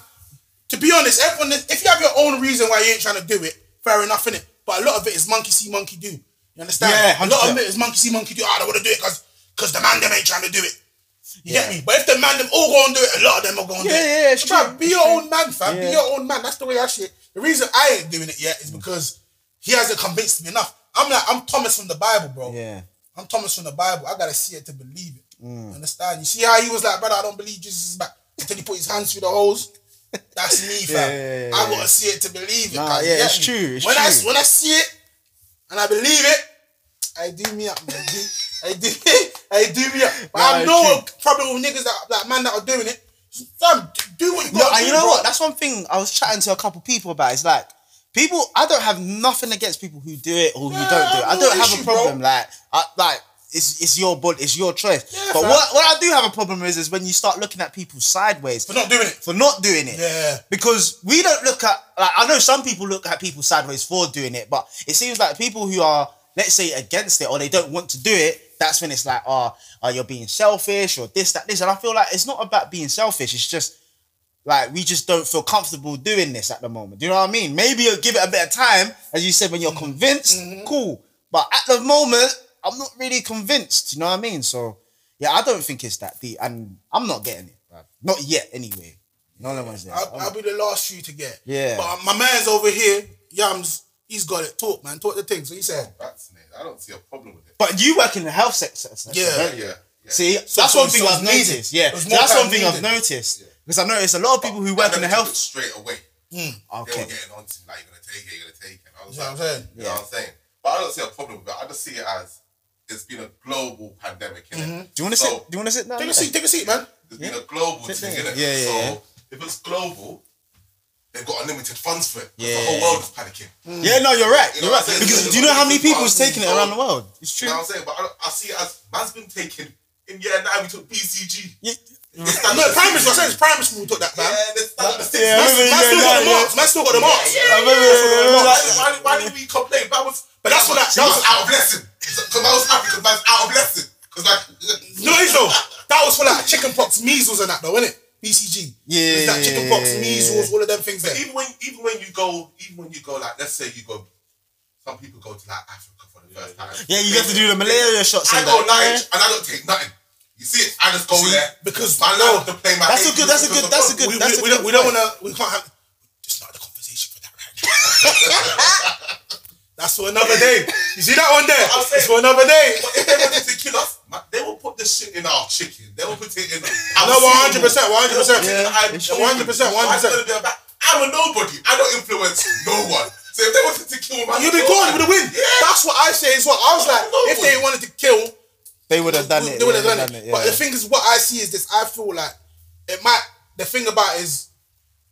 to be honest, everyone, if you have your own reason why you ain't trying to do it, fair enough, innit? But a lot of it is monkey see, monkey do. You understand? Yeah, 100%. a lot of it is monkey see, monkey do. I don't want to do it because because the man them ain't trying to do it. You Yeah. get me? But if the man them all go and do it, a lot of them are going to do Yeah, it. yeah, it's Bruh, Be your own man, fam. Be your own man. That's the way I shit. The reason I ain't doing it yet is because he hasn't convinced me enough. I'm like, I'm Thomas from the Bible, bro. Yeah. I'm Thomas from the Bible. I gotta see it to believe it. Mm. Understand? You see how he was like, brother, I don't believe Jesus is back until he put his hands through the holes. That's me, fam. Yeah, yeah, I gotta see it to believe it. Nah, yeah, it's me? true, it's when I when I see it and I believe it, I do me up, man. I do, I do me up. But Nah, I know true. probably with niggas that like man that are doing it. Fam, do what you No, gotta and do, you know bro. what? That's one thing I was chatting to a couple people about. It's like people. I don't have nothing against people who do it or who don't do it. I don't have issue, a problem. bro. Like, I, like it's it's your body, it's your choice. Yeah, but what what I do have a problem is is when you start looking at people sideways For not doing it. for not doing it. Yeah. Because we don't look at like I know some people look at people sideways for doing it, but it seems like people who are let's say against it or they don't want to do it, that's when it's like, oh, oh you're being selfish or this, that, this. And I feel like it's not about being selfish, it's just like we just don't feel comfortable doing this at the moment. Do you know what I mean? Maybe you'll give it a bit of time, as you said, when you're convinced, mm-hmm. cool. But at the moment, I'm not really convinced. You know what I mean? So yeah, I don't think it's that deep, and I'm not getting it. bruv. Not yet, anyway. No one's there. I'll, I'll be the last few to get. Yeah. But my man's over here, Yams, he's got it. Talk, man. Talk the thing. So he said. Oh, Vaccinated. I don't see a problem with it. But you work in the health sector. sector, Yeah. right? Yeah, yeah. See, So- that's so- one thing I've it's needed. noticed. Yeah, So that's one thing I've needed. noticed because I noticed a lot of people who work in the I never took health. straight away. They were Okay. getting on to me, like, you're gonna take it, you're gonna take it. I was You know like, what I'm saying? You know what I'm saying? But I don't see a problem with it. I just see it as it's been a global pandemic. Mm-hmm. Do you want to so, sit? Do you want to sit down? Take a seat. Take a seat, man. It's been a global Sit thing, there. innit? Yeah, yeah, so yeah. if it's global, they've got unlimited funds for it. Yeah. The whole world is panicking. Yeah, no, you're right. You You're right. what I'm saying? Because do you know how many there's people's funds taking it around the world? It's You true. know what I'm saying? But I, I see it as man's been taking in year nine we took BCG. Yeah. It's No, primary school. I said it's primary school who took that, Yeah, man. there's that- the Yeah, I months- Man still got going the down, marks. Man still got the marks. I remember- Why, why, why did we complain? That was, But that's what that- that was out of lesson. Because I was happy because man's out of lesson. Because like, No, it's though. That was for like chicken pox, measles, and that though, wasn't it? BCG. Yeah, It's that chicken pox, yeah, measles, all of them things there. even when even when you go, even when you go, like let's say you go, some people go to like Africa for the first time. Yeah, you have to do the malaria shots I go that. like, and I don't take nothing. You see it? I just go See, there because- my no, love to play my. that's a good- that's a good- that's a good- we, that's we, a we good don't, we don't want to, we can't have, just not the conversation for that right now. That's for another day. You see that one there? I'm saying- It's for another day. But if they wanted to kill us, man, they will put this shit in our chicken. They will put it in. our No, 100%, 100%. They will put it in our Yeah, children. 100%, 100%. gonna be about- I'm a nobody. I don't influence no one. So if they wanted to kill me, You'd be gone with the win. Yeah. That's what I say as well. I was like, if they wanted to kill, They would have done it. they would have yeah, done, they it. But the thing is, what I see is this. I feel like it might. The thing about it is,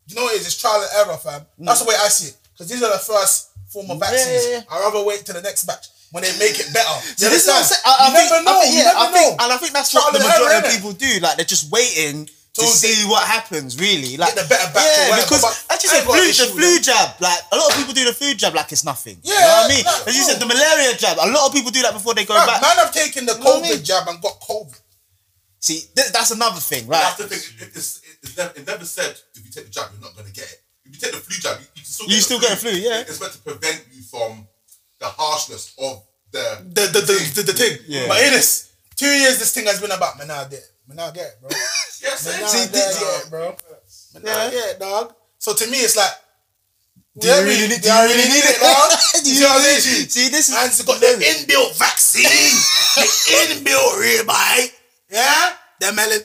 you know what it is? It's trial and error, fam. That's the way I see it. Because these are the first form of vaccines. Mm. I'd rather wait till the next batch when they make it better. So this is what I'm saying. I, I you think, never know. I think, you yeah, never I think, know. and I think that's what the majority of people do. Like they're just waiting to see what happens. Really, like Get the better or Yeah, because as you said, flu, the flu jab. Like a lot of people do the flu jab like it's nothing. you know Yeah, what I mean? like, As you said, the malaria jab. A lot of people do that before they go Man, back. man I've taken the You know I COVID mean? jab and got COVID. See, th- that's another thing, right? That's the thing. It, it's, it's never, it never said if you take the jab, you're not going to get it. If you take the flu jab, you, you still You get still the get a flu, yeah. It's meant to prevent you from the harshness of the The the the, the, the thing. Yeah. But it is two years, this thing has been about. Man, I get. Man, I get it, bro. Yeah, Yeah, same. See, there did you- yet, bro. Nah, Yeah. yeah, dog. So to me, it's like. Do you Yeah, really me- need? do I really need it, dog? Do You you see what I'm saying? See, this is Man's got the inbuilt vaccine, the inbuilt ribeye. Yeah, the melon.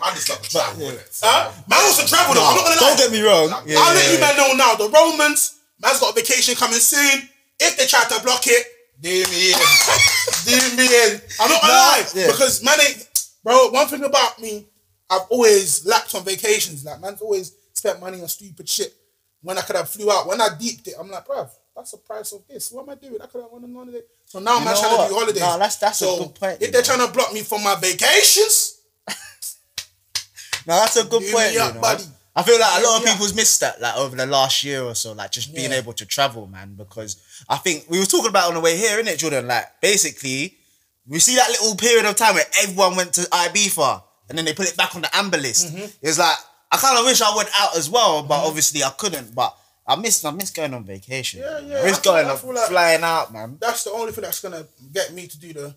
Man just like to travel, innit? So, Huh? Man wants to travel though. I'm not gonna lie. Don't get me wrong. Yeah, I'll yeah, let you yeah. man know now. The Romans, man's got a vacation coming soon. If they try to block it, deal me in. deal me in. I'm not gonna Nah, lie yeah. because man ain't, bro. One thing about me, I've always lapped on vacations. Like man's always spent money on stupid shit. When I could have flew out, when I deeped it, I'm like, bruv, that's the price of this. What am I doing? I could have won on holiday. So now know trying what? to do holidays. Nah, that's- that's a so good point, If they're know. trying to block me from my vacations, now that's a good point. You up, know? buddy. I feel like a lot of people's missed that, like over the last year or so, like just being Yeah. able to travel, man. Because I think we were talking about on the way here, innit, Jordan? Like basically, we see that little period of time where everyone went to Ibiza and then they put it back on the amber list. Mm-hmm. It's like I kind of wish I went out as well, but obviously I couldn't. But I miss, I miss going on vacation. Yeah, yeah, I I miss feel- going, on like- flying out, man. that's the only thing that's gonna get me to do the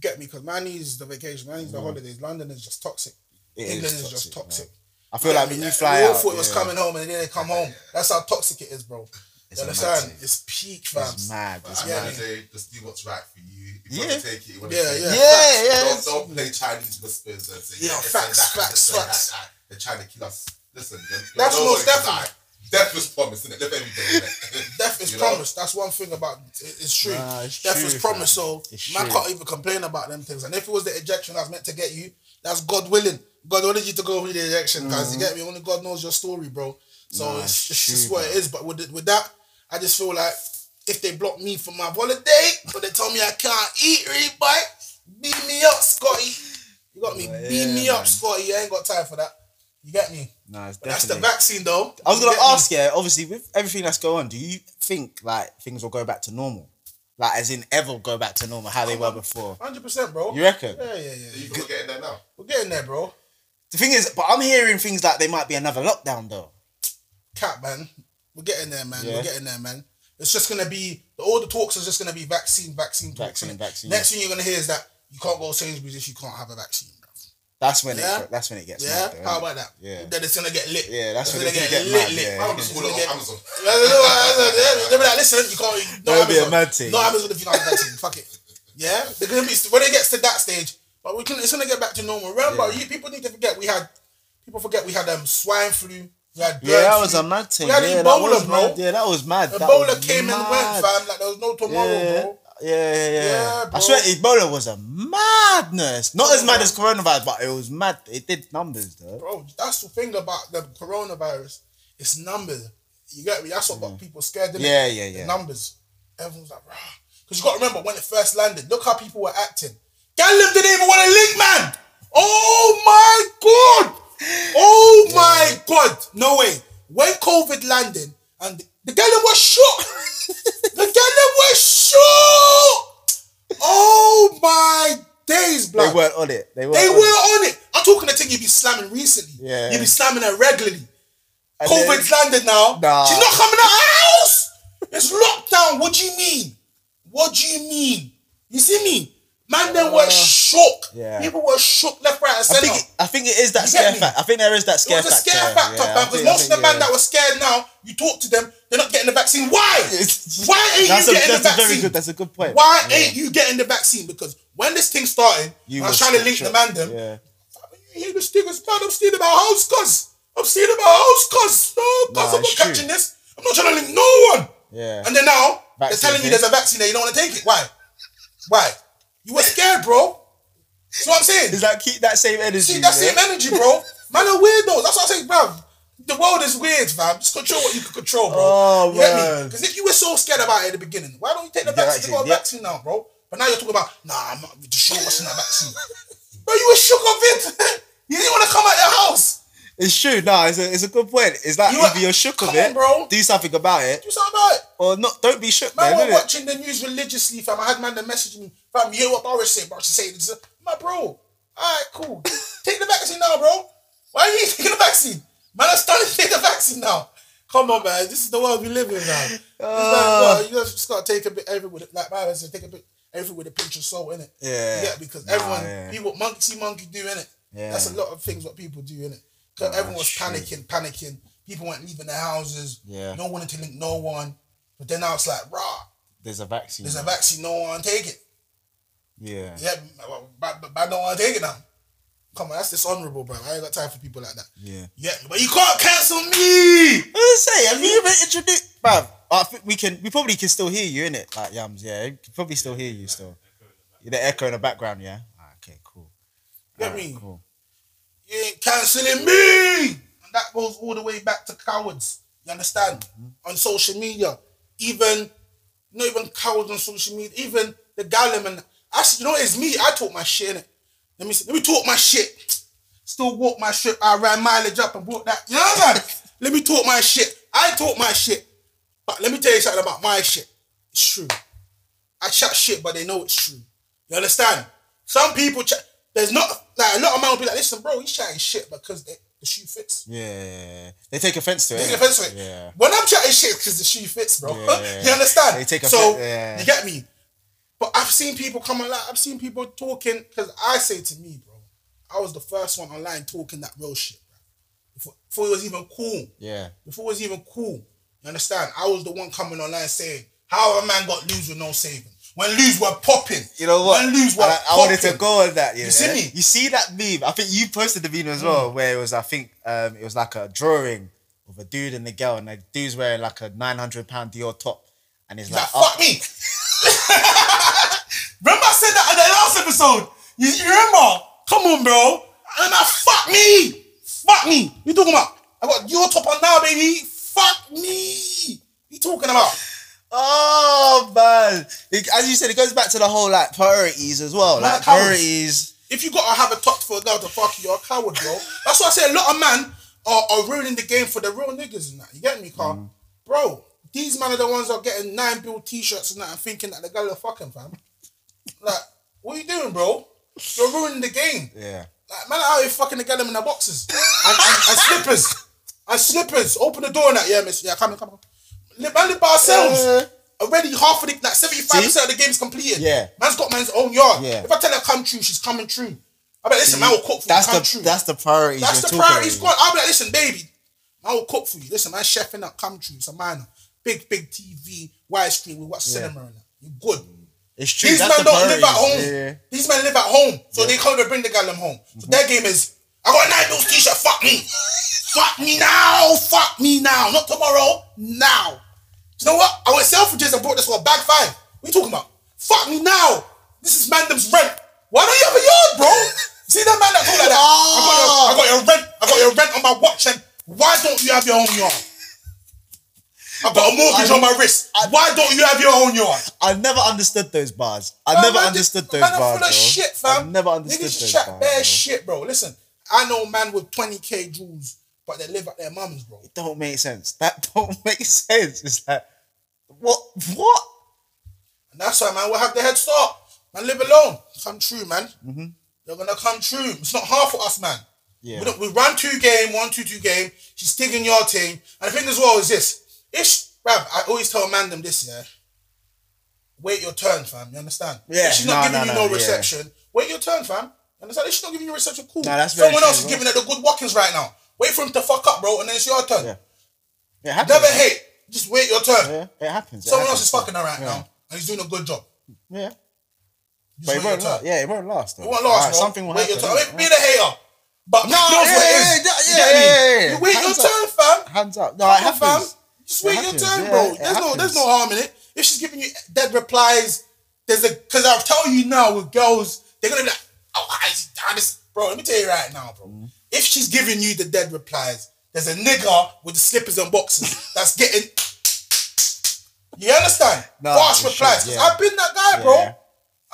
get me because man needs the vacation, man needs the holidays. London is just toxic. Mm. It is England is, toxic, just toxic. I feel like when you fly we all out, thought it was yeah. coming home and then they come home. That's how toxic it is, bro. It's you understand? It's peak, fam. It's mad. It's Yeah. the mad. end of the day, just do what's right for you. If you Yeah. want to take it, you want to Yeah, take yeah. it. Yeah, yeah. Don't, don't play Chinese whispers and say, Yeah, yeah, facts, that, facts, facts. that, that. They're trying to kill us. Listen, That's most definitely. Death was promised, innit? Live every day. Death is You know? promised. That's one thing about it- it's true. Nah, it's Death true, is promised, so It's man true. can't even complain about them things. And if it was the ejection that's meant to get you, that's God willing. God wanted you to go through the ejection, guys. You mm-hmm. get me? Only God knows your story, bro. So Nah, it's, it's just what it is. But with with that, I just feel like if they block me from my holiday, but they tell me I can't eat, right, boy, beat me up, Scotty. You got me? Oh, beat yeah, me up. Scotty. I ain't got time for that. You get me? No, it's But that's the vaccine, though. I was You gonna get me? ask, yeah, obviously with everything that's going on, do you think like things will go back to normal? Like as in ever go back to normal how they were before? Hundred percent, bro. You reckon? Yeah, yeah, yeah. You can get in there now. We're getting there, bro. The thing is, but I'm hearing things like there might be another lockdown though. Cat, man. We're getting there, man. Yeah. We're getting there, man. It's just gonna be all the talks are just gonna be vaccine, vaccine, talks, Vaccine, vaccine. Next thing you're gonna hear is that you can't go to Sainsbury's if you can't have a vaccine, bro. That's when Yeah. it that's when it gets Yeah, mad, though, how about that? Yeah. Then it's gonna get lit. Yeah, that's it's when gonna it's gonna get lit, mad, lit. yeah. I'm It's just gonna get- on Amazon. They'll be like, listen, you can't. No That'll be a Amazon. mad thing. No Amazon if you don't have a vaccine. Fuck it. Yeah, they're gonna be when it gets to that stage. But we can. It's gonna get back to normal. Remember, Yeah. you people need to forget we had. People forget we had um swine flu. We had bird Yeah, that was a mad thing. We had yeah, that was bro. mad. Yeah, that was mad. That Ebola was came and went, fam. Like there was no tomorrow, Yeah. bro. Yeah, yeah, yeah. Yeah, I bro. swear Ebola was a madness. Not as mad as coronavirus, but it was mad. It did numbers though. Bro, that's the thing about the coronavirus. It's numbers. You get me? That's what got mm. people scared. Innit? Yeah, yeah, The numbers. Everyone's like, rah. Because you got to remember when it first landed, look how people were acting. Gallum didn't even want to link, man. Oh my God. Oh my God. No way. When COVID landed, and the, the Gallum was shook. the Gallum was shook. Oh my days, blood. They weren't on it. They weren't. They on were it. on it. I'm talking the thing you be slamming recently. Yeah. You be slamming her regularly. And COVID's then- landed now. Nah. She's not coming out of house. It's lockdown. What do you mean? What do you mean? You see me? Man, then were uh. Shook. yeah. People were shook left, right, and I center. think, it, I think it is that You scare factor. I think there is that It scare was a factor. scare factor, yeah, man. Because most of the think, men that were scared now, you talk to them, they're not getting the vaccine. Why? It's- Why ain't that's you a, getting the that's a vaccine? very good. That's a good point. Why Yeah. ain't you getting the vaccine? Because when this thing started, You I was was trying to link the man them. Yeah. You hear the stickers, man, I'm stealing my house, cuz. I'm stealing my house, cuz. No, cuz, Nah, I'm not it's true. catching this. I'm not trying to link no one. Yeah. And then now, they're telling you there's a vaccine there, you don't want to take it. Why? Why? You were scared, bro. That's what I'm saying. Is that keep that same energy? See, that same energy, bro. Man are weirdos. That's what I'm saying, bro. The world is weird, fam. Just control what you can control, bro. Oh, you man. Because if you were so scared about it at the beginning, why don't you take the Yeah, vaccine? You got a yeah. vaccine now, bro. But now you're talking about, nah, I'm not show what's in that vaccine. bro, you were shook of it. you didn't want to come out your house. It's true. No, it's a, it's a good point. Is that You either you're shook of it, on, bro. do something about it, Do something about it. or not? Don't be shook, Man, man. we're watching the news religiously, fam. I had man that message me, fam, you hear what Boris said? Boris said. My bro, alright, cool. take the vaccine now, bro. Why are you taking the vaccine? Man, I'm starting to take the vaccine now. Come on, man. This is the world we live in now. It's like, Ah. well, you just gotta take a bit every like Byron said, take a bit everything with a pinch of salt in it. Yeah. yeah, because Nah, everyone yeah. people monkey monkey do in it. Yeah. that's a lot of things what people do in it. Because Nah, everyone was panicking, panicking. People weren't leaving their houses. Yeah. no one wanted to link no one. But then now it's like, rah, There's a vaccine. there's a vaccine, no one take it. Yeah. Yeah, but, but, but I don't want to take it now. Come on, that's dishonorable, bro. I ain't got time for people like that. Yeah. Yeah, but you can't cancel me. I say, have you ever introduced, bruv? I think we can. We probably can still hear you in it, like yams. Yeah, you can probably still hear you still. The echo in the background. Yeah. Ah, okay. Cool. Get Alright, me? Cool. You ain't cancelling me. And that goes all the way back to cowards. You understand? Mm-hmm. On social media, even not even cowards on social media, even the gallum and said, you know, it's me. I talk my shit. Innit? Let me let me talk my shit. Still walk my shit. I ran mileage up and brought that. You know what I'm saying? let me talk my shit. I talk my shit. But let me tell you something about my shit. It's true. I chat shit, but they know it's true. You understand? Some people chat. There's not like a lot of men will be like, listen, bro, he's chatting shit because they, the shoe fits. Yeah. They take offense to it. They take offense to it. Yeah. When I'm chatting shit because the shoe fits, bro. Yeah. you understand? They take so offense- yeah. you get me. But I've seen people come online. I've seen people talking because I say to me, bro, I was the first one online talking that real shit, bro. Before, before it was even cool. Yeah. Before it was even cool. You understand? I was the one coming online saying, how a man got lose with no saving. When lose were popping. You know what? When lose were I, I wanted to go on that. Yeah. You see me? You see that meme? I think you posted the meme as well, where it was. I think um, it was like a drawing of a dude and a girl, and the dude's wearing like a nine hundred pound Dior top, and he's He's like, like, oh, fuck me. remember I said that in the last episode? You, you remember? Come on, bro. And I fuck me. Fuck me. You talking about? I got your top on now, baby. Fuck me. You talking about? Oh man! It- as you said, it goes back to the whole like priorities as well. Like priorities. If you gotta have a top for a girl to fuck you, you're a coward, bro. That's why I say a lot of men are, are ruining the game for the real niggas and that. You get me, car? Mm. Bro, these men are the ones that are getting nine bill t-shirts and that and thinking that the girl are fucking, fam. Like, what are you doing, bro? You're ruining the game. Yeah. Like, man out here fucking the girl in their boxes and, and, and slippers. And slippers. Open the door and that. Yeah, miss. Yeah, come on, come on. Live, man, live by ourselves. Yeah. Already half of the, like 75% of the game's completed. Yeah. Man's got man's own yard. Yeah. If I tell her come true, she's coming true. I bet, listen, man will cook for That's you, come the true. that's the priorities. That's the priority. I'll be like, listen, baby, man will cook for you. Listen, man, chefing up, come true. It's a minor. Big, big TV, widescreen, we watch cinema and that. You good. Mm. It's true. These that's men the don't live at home. Yeah. These men live at home, so they can't even bring the gal them home. So mm-hmm. their game is, I got a nine bills t-shirt. Fuck me, fuck me now, fuck me now, not tomorrow, now. You know what? I went Selfridges and bought this for a bag five. What you talking about? Fuck me now. This is Mandem's rent. Why don't you have a yard, bro? See that man that talk like that? I, got your, I got your rent. I got your rent on my watch, and why don't you have your own yard? I got a mortgage I- on my wrist. Why don't you have your own yard? I never understood those bars. I Man, never man, understood those man bars. full of shit, fam. I never understood Niggas those chat bars. bare bro. shit, bro. Listen, I know man with 20k jewels, but they live at their mums, bro. It don't make sense. That don't make sense. It's like what? What? And that's why, man, we'll have the head start. Man, live alone. Come true, man. Mm-hmm. They're gonna come true. It's not hard for us, man. Yeah. We, we run two game, one, two, two game. She's taking your team. And the thing as well is this. If, she- bruv, I always tell Mandem this, yeah. Wait your turn, fam. You understand? Yeah, If she's not no, giving no, you no, yeah. reception, wait your turn, fam. You understand? If she's not giving you reception, cool. No, that's Someone else is giving her the good walkings right now. Wait for him to fuck up, bro, and then it's your turn. Yeah. It happens. Never hate. Just wait your turn. Yeah, it happens. It Someone happens. else is fucking her right Yeah. now, and he's doing a good job. Yeah. Just But it won't last. Yeah, it won't last. Though. It won't last, Alright, bro. Something will wait happen. Wait your turn. innit? Be the hater. But No, yeah, what it is. yeah, yeah, yeah, yeah. You wait Hands your up. turn, fam. Hands up. No, Come it happens. fam. Wait your turn, yeah, bro. There's no, there's no harm in it. If she's giving you dead replies, there's a because I'll tell you now with girls, they're gonna be like, oh, I, I just, bro. Let me tell you right now, bro. Mm. If she's giving you the dead replies, there's a nigga with the slippers and boxes that's getting. You understand? Nah, Fast replies. yeah. I've been that guy, bro.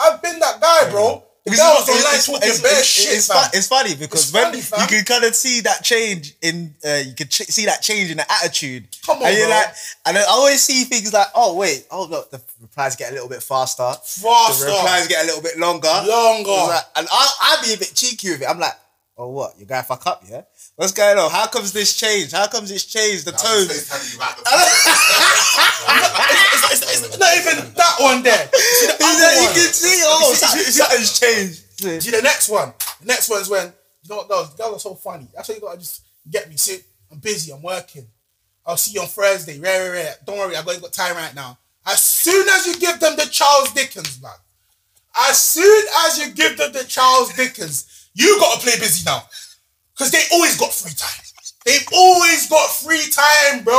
I've been that guy, bro. Because girls it's- it's- talking it's- it's- shit, It's, fu- it's funny because It's when funny, you can kind of see that change in, uh, you can ch- see that change in the attitude. Come on, and you're bro. like, and I always see things like, oh wait, oh look, the replies get a little bit faster. Faster. The replies get a little bit longer. Longer. Like- and I, I'd be a bit cheeky with it. I'm like, oh what? Your guy fuck up, yeah? What's going on? How comes this changed? How comes it's changed the tone? just FaceTiming you right the It's, not even that one there. The You other know, you can see, oh, You see- something- see- something's changed. See the next one. The next one's when you know what those that was so funny. That's why you gotta just get me. See, I'm busy, I'm working. I'll see you on Thursday. Rare, rare, rare. Don't worry, I got got time right now. As soon as you give them the Charles Dickens, blood. As soon as you give them the Charles Dickens, you gotta play busy now. Cause they always got free time. They've always got free time, bro.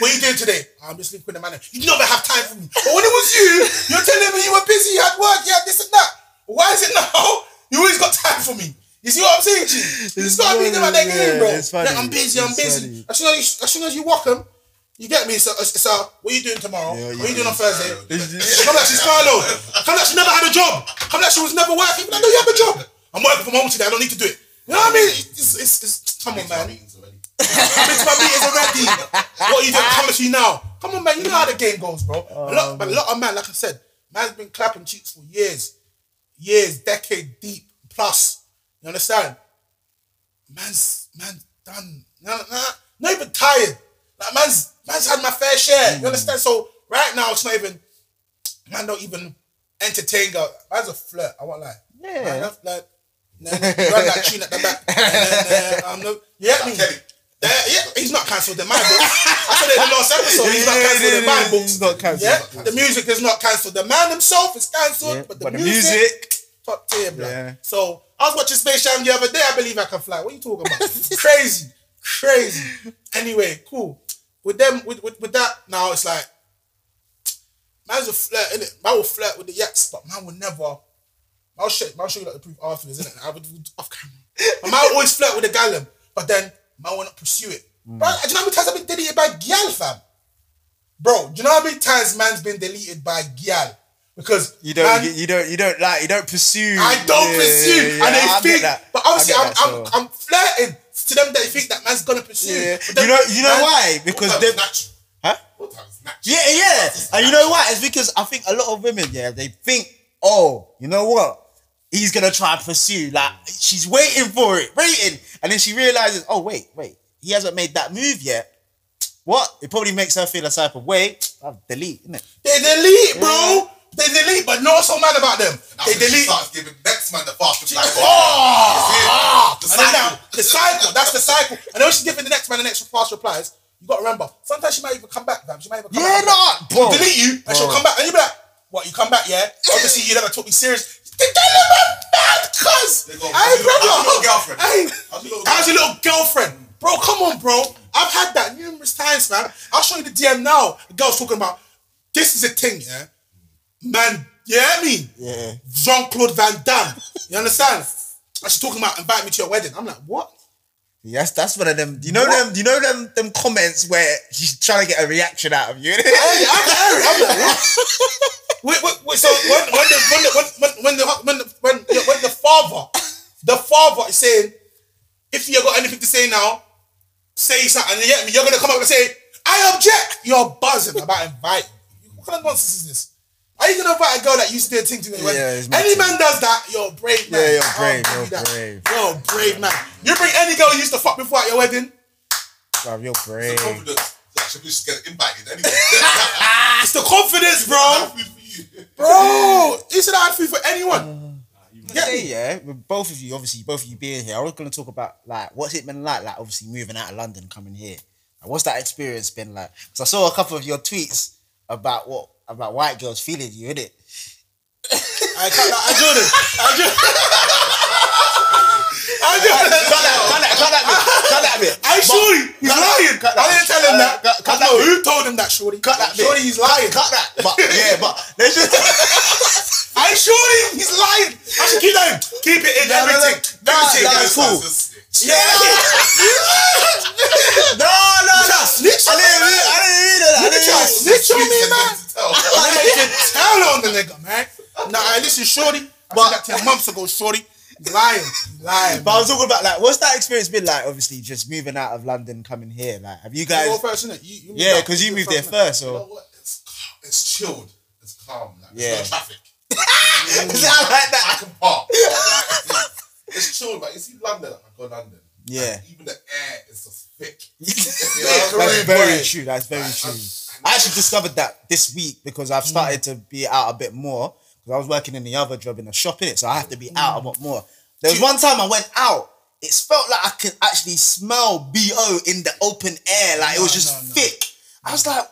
What are you doing today? I'm just linking with the man. You never have time for me. But when it was you, you're telling me you were busy, you had work, you had this and that. Why is it now? You always got time for me. You see what I'm saying, G? You just gotta be them at that funny, game, bro. it's funny, Like, I'm busy, I'm it's busy. funny. As soon as, you, as soon as you walk them, you get me. So, uh, what are you doing tomorrow? Yeah, what are you doing on Thursday? Come like she's Carlo. Come like she never had a job. Come like she was never working. I know you have a job. I'm working from home today. I don't need to do it. You know what I mean? It's, it's, it's, come on, man. meetings already. I've my meetings already. What are you doing? Come to you now. Come on, man. You know how the game goes, bro. a lot, um, but a lot of man, like I said, man's been clapping cheeks for years, years, decade deep plus. You understand? Man's man's done. Nah, nah, not even tired. Like man's man's had my fair share. You hmm. understand? So right now it's not even. Man don't even entertain girl. Man's a flirt. I won't lie. Yeah. Man, that's like. Nah, run that tune at the back. Nah, nah, nah, um, no, you get me? Uh, yeah, he's not cancelled in my book. I said it in the last episode. He's not cancelled in my book. He's not cancelled. Yeah, the music is not cancelled. The man himself is cancelled, Yeah, but the but the music, music- top tier. Yeah. So I was watching Space Jam the other day. I believe I can fly. What are you talking about? crazy, crazy. Anyway, cool. With them, with, with, with that, now it's like man's a flirt, innit? Man will flirt with the yaks, but man will never. I'll show, I'll show you like the proof afterwards, innit? I would off camera. But man always flirt with a gallum, but then man will not pursue it. Mm. Bro, do you know how many times I've been deleted by gyal, fam? Bro, do you know how many times man's been deleted by gyal? Because You don't, man- you, don't, you don't like, you don't pursue. I don't Yeah, pursue, yeah, and they I think. that. But obviously, I I'm, that, I'm, I'm flirting to them. That they think that man's gonna pursue. Yeah. You know, you know man- why? Because they, time's natural? huh? Natural? Yeah, yeah. And you know why? It's because I think a lot of women, yeah, they think, oh, you know what? He's gonna try and pursue. Like she's waiting for it, waiting, and then she realizes, oh wait, wait, he hasn't made that move yet. What? It probably makes her feel a type of way. I'll delete, innit? They delete, bro. They delete, but not so mad about them. Now They she delete. starts giving next man the fast reply. Oh, The and then now, cycle. the cycle. That's the cycle. And then when she's giving the next man the next fast replies, you got to remember. Sometimes she might even come back, fam. She might even come Yeah, back. nah, She'll bro. delete you, and she'll come back, and you'll be like, "What? You come back? Yeah? Obviously, you never took me serious." Them I'm bad, cuz. Hey, how's your- brother. how's your little girlfriend? Hey, How's your little how's your little girlfriend? Bro, come on, bro. I've had that numerous times, man. I'll show you the DM now. The girl's talking about this is a thing, yeah. Man, you hear me? Yeah. Jean Claude Van Damme. You understand? And she's talking about invite me to your wedding. I'm like, what? Yes, that's one of them. Do you know them? Do you know them? Them comments where she's trying to get a reaction out of you. Hey, I'm I'm like, what? wait, wait, wait, so when when the when the when, when the when the when, yeah, when the father the father is saying, if you got anything to say now, say something. And you get me, you're gonna come up and say, I object. You're buzzing about inviting. What kind of nonsense is this? Are you gonna invite a girl that used to do a thing to me? Yeah, any man does that, you're a brave man. Yeah, you're brave, you're that. brave. You're a brave man. You bring any girl you used to fuck before at your wedding, Bruv, you're The brave. confidence that she should get invited anyway. it's the confidence, bro. Happy for you. Bro, you should have food for anyone. Uh, get Say, me? yeah, with both of you, obviously, both of you being here, I was going to talk about like what's it been like, like obviously moving out of London, coming here. Like, what's that experience been like? Because I saw a couple of your tweets about what about white girls feeling you, in it. I cut that. I Jordan. I Jordan. I Jordan. Cut that, cut that, cut that bit, cut that bit. I shorty. He's cut lying. cut I didn't tell him that. Cut- cut I know that who told him that, shorty. Cut that bit. Shorty, he's lying. Cut that. But yeah, but there's just I shorty. He's lying. I should keep that. in. Keep it in. No, no, no. everything. Nah, Everything. cool. Yeah. no, no, no. Snitch I on didn't read, I man. didn't read. I didn't read snitch on me, man. Tell. I need to tell on the nigga, man. Nah, listen, shorty. I But- that ten months ago, shorty. Lying. Lying. But I was talking about like, what's that experience been like? Obviously, just moving out of London, coming here. Like, have you guys? You go first, innit? You, you Yeah, because you moved there first. You know what? It's, it's chilled. It's calm. Like, Yeah. There's no traffic. I like I can park. Like, it's, it's chill, man. but you see London, I go London. Yeah. and even the air is just thick. That's Korean very true. That's very true. I actually discovered that this week because I've started to be out a bit more because I was working in the other job in the shop in it, so I have to be out a lot more. There was one time I went out. It felt like I could actually smell bo in the open air, like it was No, just no, no. thick. I was like,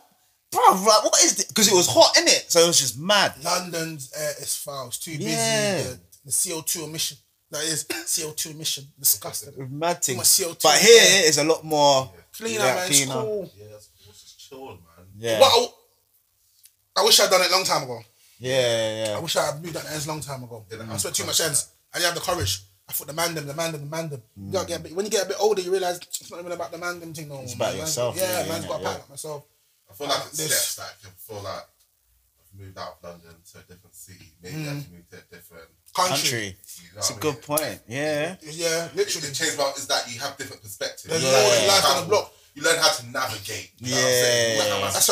bro, like, what is this? Because it was hot in it, so it was just mad. London's air is foul. It's too busy. Yeah. The, the CO2 emission. That is CO2 emission. Disgusting. Mad thing. much CO2 But in here there. is a lot more Cleaner, yeah, man. It's cool. Yeah, it's, it's just chill, man. Yeah, But I, I wish I'd done it a long time ago. Yeah, yeah, I wish I had moved that ends long time ago. I spent too much ends. I didn't have the courage. I thought the man them, the man them, the man them. You gotta mm. get a bit, when you get a bit older, you realize it's not even about the man them thing no more. It's about man. yourself, Yeah, yeah, man's yeah, got to yeah. pack up myself. I feel like it's This- steps. Like I feel like I've moved out of London to a different city. Maybe I mm. can move to a different. Country. Country. You know It's a good mean? point. Yeah. Yeah, literally. it changed about is that you have different perspectives. There's You more learn in how life on the block. You learn how to navigate. You know what I'm saying? You learn how Yeah. man's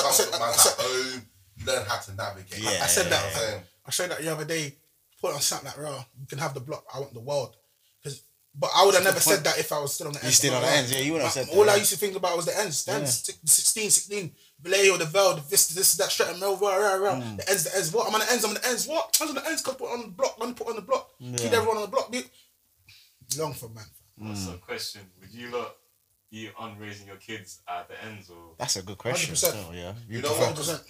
I said- I said- comfort, man's I at home. You learn how to navigate. Yeah. I said that. You know what I'm saying? I showed that the other day. Put on something like raw. You can have the block. I want the world. Because, but I would have never said that if I was still on the ends. You still on the But ends, yeah, you wouldn't have my- said that, All I used to think about was the ends. The ends. 16, 16, Vallejo, the Vel, the this, this, that, Stratton, Mill, rah, rah, rah. Mm. The ends, the ends. What? I'm on the ends. I'm on the ends. What? I'm on the ends. Cause put on the block. Let me put on the block. Keep everyone on the block. Dude. Long for man. So, question: Would you lot be on raising your kids at the ends or? That's a good question. 100%. Still, yeah. You know Hundred what? percent.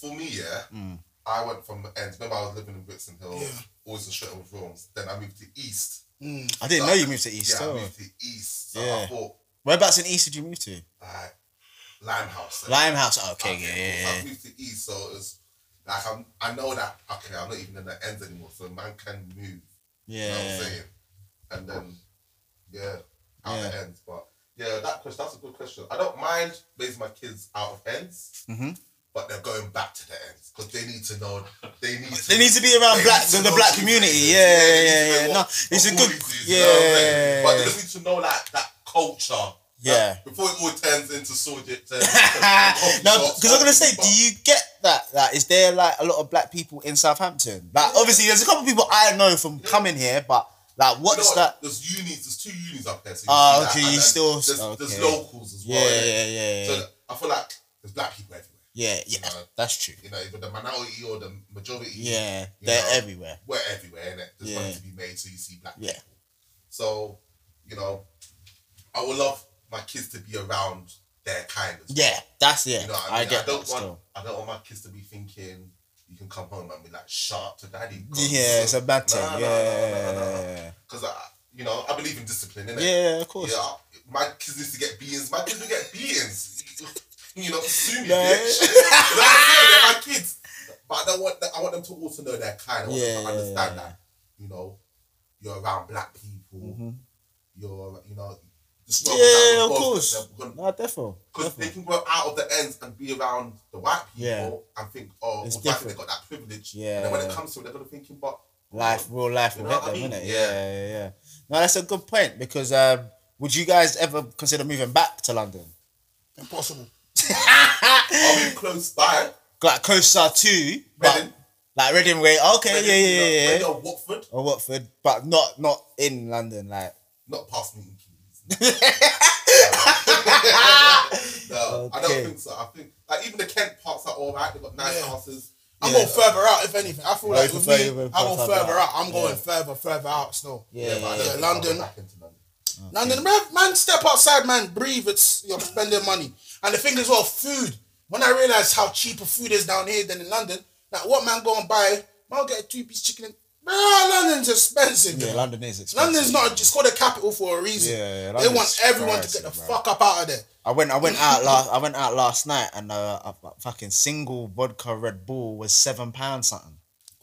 For me, yeah, Mm. I went from ends. Remember, I was living in Brixton Hill, Yeah. always in Stratton with rooms. Then I moved to East. I didn't know you moved to East. Yeah, I moved to East. So Yeah. I thought, Whereabouts in East did you move to? like, Limehouse. Limehouse. Oh, okay, Okay, yeah, so yeah, I moved to East, so it's like I'm, I know that okay, I'm not even in the ends anymore, so man can move. You know what I'm saying? And then yeah, out Yeah. the ends. But yeah, that question that's a good question. I don't mind raising my kids out of ends, Mm-hmm. But they're going back to the ends because they need to know they need to They need to be around black the, the black community. Yeah, yeah, they need to yeah, yeah. what- No, it's a good. is, Yeah, you know I'm saying? But they need to know like that culture. Yeah. Like, before it all turns into soldier. no, because I'm gonna say, do you get that? Like, is there like a lot of black people in Southampton? Like, obviously, there's a couple of people I know from coming here, but like, You know what's what? that? There's unis. There's two unis up there. So you ah, see okay, you still- There's, there's locals as well. Yeah, yeah, yeah, yeah. So I feel like there's black people everywhere. Yeah, yeah, know, that's true. You know, either the minority or the majority. Yeah, they're know, everywhere. We're everywhere, innit? There's Yeah. money to be made, so you see black Yeah. people. So, you know, I would love my kids to be around their kind as well. Yeah, that's yeah. You know I I mean? get don't that want still. I don't want my kids to be thinking you can come home and be like sharp to daddy. Yeah, it's a bad thing. Nah, nah, Yeah, Because I, you know, I believe in discipline, innit? yeah, of course. Yeah, my kids need to get beatings. My kids will get beatings. You know, sue me, bitch. you know I'm? They're my kids. But I don't want. Them, I want them to also know their kind. I want Yeah, them to understand yeah. that. You know, you're around black people. Mm-hmm. You're, you know, Yeah, of course. gonna- No, definitely. because they can go out of the ends and be around the white people Yeah. and think, oh, It's well, they got that privilege. Yeah. And then when it comes to it, they're gonna thinking, but Life, real life You will hit what I them, mean? innit? Yeah. Yeah, yeah, yeah. No, that's a good point because um, would you guys ever consider moving back to London? Impossible. I'll be close by. Like closer to, but Reading. like Reading way. Okay, Reading, yeah, yeah, yeah, Reading or Watford, Or Watford, but not not in London. Like, not past Keynes. no, I don't think so. I think like even the Kent parks are all right. They've got nice Yeah. houses. I'm Yeah. going further out, if anything. I feel Oh, like with me, I prefer go further out. out. I'm going Yeah. further, further out still. yeah, but I yeah, yeah, go London. London. Man, man, step outside, man, breathe. It's you're spending money. And the thing is, well, food. When I realized how cheaper food is down here than in London, like what man go and buy, man, get a two piece chicken. Bro, London's expensive. yeah. man. London is expensive. London's not just called a capital for a reason. Yeah, yeah, they want everyone to get the bro. fuck up out of there. I went I went out last I went out last night and uh, a a fucking single vodka Red Bull was seven pounds something.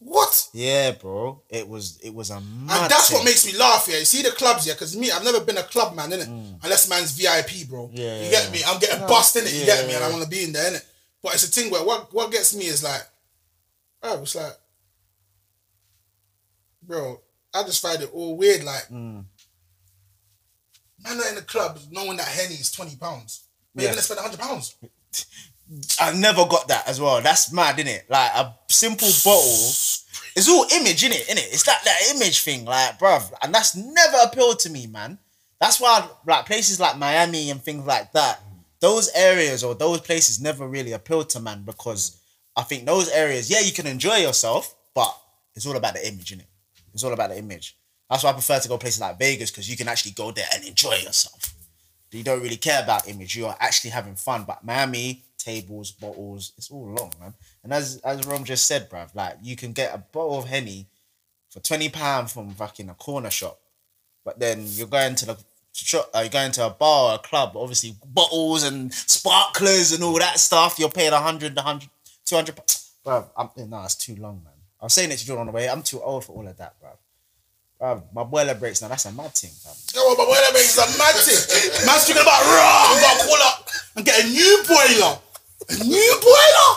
What? Yeah, bro. It was it was a mad And that's what makes me laugh, yeah. You see the clubs, yeah, because me, I've never been a club man, innit? Unless man's VIP, bro. Mm. Yeah, you get yeah. me? I'm getting bust in it, you get me? And I want to be in there, innit? But it's a thing where what what gets me is like, oh, it's like, bro, I just find it all weird. Like, Mm. man, not in the club knowing that Henny is twenty pounds. Maybe Yeah. gonna spend hundred pounds. I never got that as well. That's mad, isn't it? Like a simple bottle. it's all image, innit? Innit? It's that that image thing, like, bruv, and that's never appealed to me, man. That's why, like, places like Miami and things like that, those areas or those places never really appealed to man because I think those areas, yeah, you can enjoy yourself, but it's all about the image, innit? It's all about the image. That's why I prefer to go places like Vegas because you can actually go there and enjoy yourself. You don't really care about image. You are actually having fun. But Miami, tables, bottles, it's all long, man. And as as Rom just said, bruv, like you can get a bottle of Henny for twenty pound from fucking a corner shop, but then you're going to the shop, uh, you're going to a bar or a club, obviously bottles and sparklers and all that stuff. You're paying a hundred, a hundred, two hundred. Bruv, I'm no, it's too long, man. I'm saying it to Jordan on the way. I'm too old for all of that, bruv. My boiler breaks now. That's a mad thing. Yo, but boiler makes a mad thing. Man's thinking about raw. I'm gonna call up and get a new boiler. A new boiler.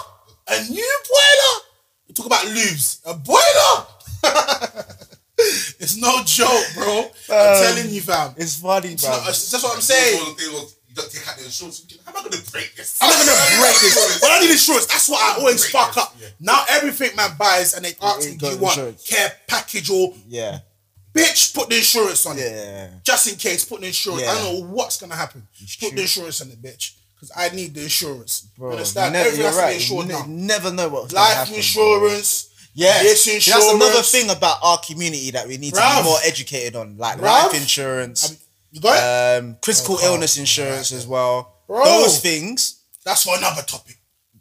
A new boiler. You talk about lubes. A boiler. it's no joke, bro. I'm um, telling you, fam. It's funny, It's not- bruv. that's what I'm saying. It was- don't take out the insurance. How am I gonna break this? I'm not gonna break this. But I need insurance. That's what I always fuck up. Now everything man buys and they ask me, do you want insurance. care package or Yeah, bitch? Put the insurance on it. yeah. Just in case, put the insurance. I don't know what's gonna happen. put true. the insurance on it, bitch. Because I need the insurance. Bro, Understand? you never, Everything you're has to be insured you now. never know what's Life happen, bro. insurance. Yeah, This that's another thing about our community that we need to be more educated on, like Bruv. life insurance, You got um, critical Oh, illness insurance as well. Bro. Those things. That's for another topic.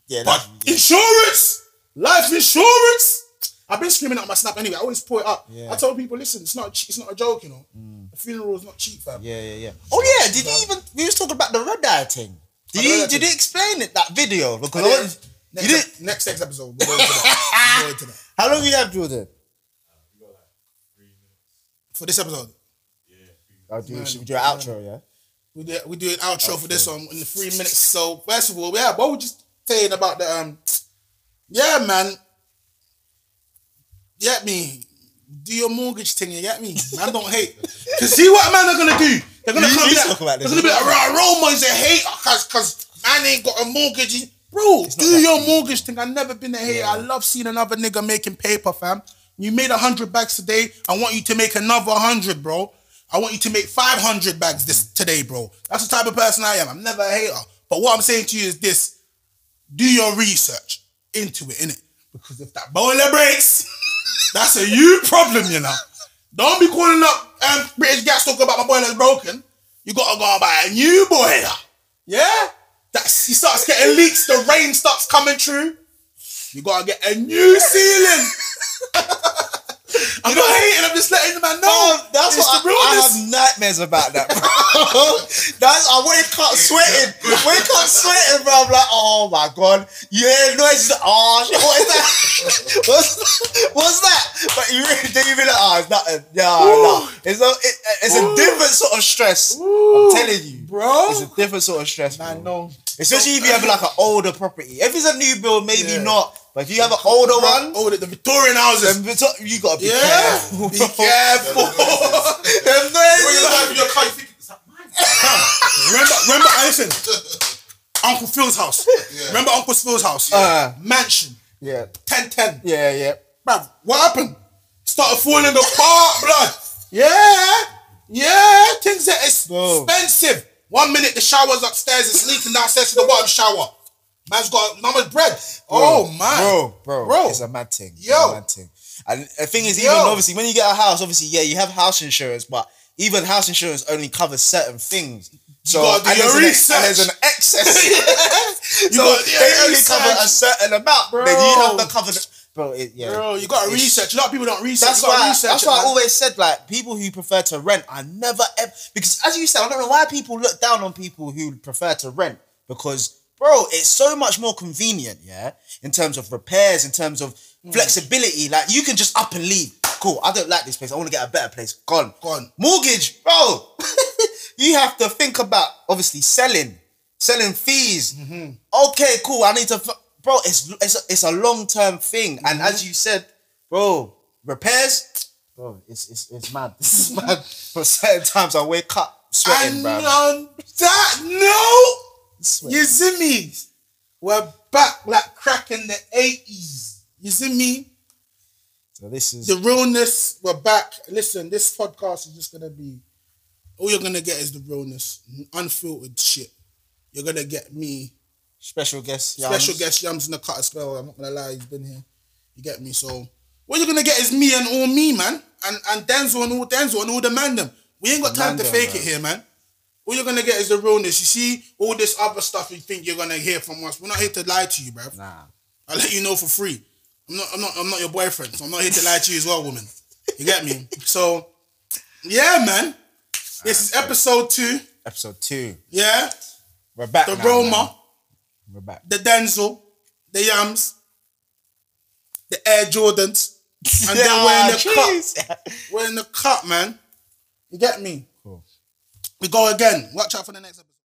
Yeah, But yeah. insurance, life insurance. I've been screaming at my snap anyway. I always pull it up. Yeah. I told people, listen, it's not che- it's not a joke, you know. A funeral is not cheap, fam. yeah, yeah, yeah. Oh yeah, did you even? We was talking about the red eye thing. Did you? Did you explain it that video? Because I I want- Next, you did. next next episode, we're going to that. We're going to that. How long you have Jordan? For this episode, I'll do. Man, Should we do an outro? Yeah. we do we do an outro for this one in the three minutes. So first of all, yeah, what were you saying about the um? Yeah, man. Get me. Do your mortgage thing, you get me? Man, don't hate. Cause see what man are gonna do? They're gonna You- come you talk about They're this. gonna be like, right, Romer is a hater cause cause man ain't got a mortgage. Bro, do your mortgage thing. I've never been a hater. I love seeing another nigga making paper, fam. You made a hundred bags today. I want you to make another hundred, bro. I want you to make five hundred bags this today, bro. That's the type of person I am. I'm never a hater. But what I'm saying to you is this: do your research into it, innit? Because if that boiler breaks, that's a you problem, you know. Don't be calling up um, British Gas talking about my boiler's broken. You gotta go and buy a new boiler. Yeah? That's he starts getting leaks, the rain starts coming through. You gotta get a new ceiling. I'm not hating, I'm just letting the man know. Oh, that's It's what I, I have nightmares about that, bro. that's I wake up sweating, wake up sweating, bro. I'm like, oh my god, you hear noises? Oh shit, what is that? what's, what's that? But you really, then you be like, oh, it's nothing. Yeah, no, it's a, it, it's a different sort of stress. I'm telling you, Bro. it's a different sort of stress, Man, bro. no. Especially if you have like an older property. If it's a new build, maybe Yeah. not. But if you have an older one, Oh, the, the Victorian houses. then you gotta be Yeah. careful. Be careful. Them When you're your car, you think it's like mine. remember, remember, listen. Uncle Phil's house. Yeah. Remember Uncle Phil's house? Uh. Mansion. Yeah, 1010. yeah, yeah. Bruv, what happened? Started falling apart, blood. Yeah. Yeah. Things are Bro. expensive. One minute the shower's upstairs, it's leaking downstairs to the bottom shower. Man's got mama's bread. oh man. bro, bro, Bro. it's a mad thing. It's Yo. a mad thing. And the thing is, Yo. even obviously, when you get a house, obviously, yeah, you have house insurance, but even house insurance only covers certain things. So and there's, an, and there's an excess. So gotta do they only cover a certain amount. Bro. Then you have to cover the bro. It, yeah, Bro, you gotta research. A lot of people don't research. That's why. research That's it, why I always said like people who prefer to rent. I never ever because as you said, I don't know why people look down on people who prefer to rent because bro, it's so much more convenient. Yeah, in terms of repairs, in terms of Hmm. flexibility. Like you can just up and leave. Cool. I don't like this place. I want to get a better place. Gone. Gone. Mortgage, bro. you have to think about obviously selling, selling fees. Mm-hmm. Okay, cool. I need to, f- bro. It's it's a, it's a long term thing, and Mm-hmm. as you said, bro, repairs, bro. It's it's it's mad. This is mad. For certain times, I wake up sweating, And bro. on that note, Sweating. you see me? We're back like crack in the 80s. You see me? So this is The realness, we're back. Listen, this podcast is just gonna be all you're gonna get is the realness, unfiltered shit. You're gonna get me, special guest. special Yams. guest Yams in the cut as well. I'm not gonna lie, he's been here. You get me? So what you're gonna get is me and all me, man. And and Denzel and all Denzel and all the man them. We ain't got The time to fake it here, man. All you're gonna get is the realness. You see all this other stuff you think you're gonna hear from us. We're not here to lie to you, bruv. Nah. I'll let you know for free. I'm not, I'm not, I'm not your boyfriend, so I'm not here to lie to you as well, woman. You get me? So, yeah, man. This is episode two. Episode two. Yeah, We're back. the now, Romer, man. We're back. the Denzel, the Yams, the Air Jordans, and then we're in the ah, jeez. cut. We're in the cut, man. You get me? We go again. Watch out for the next.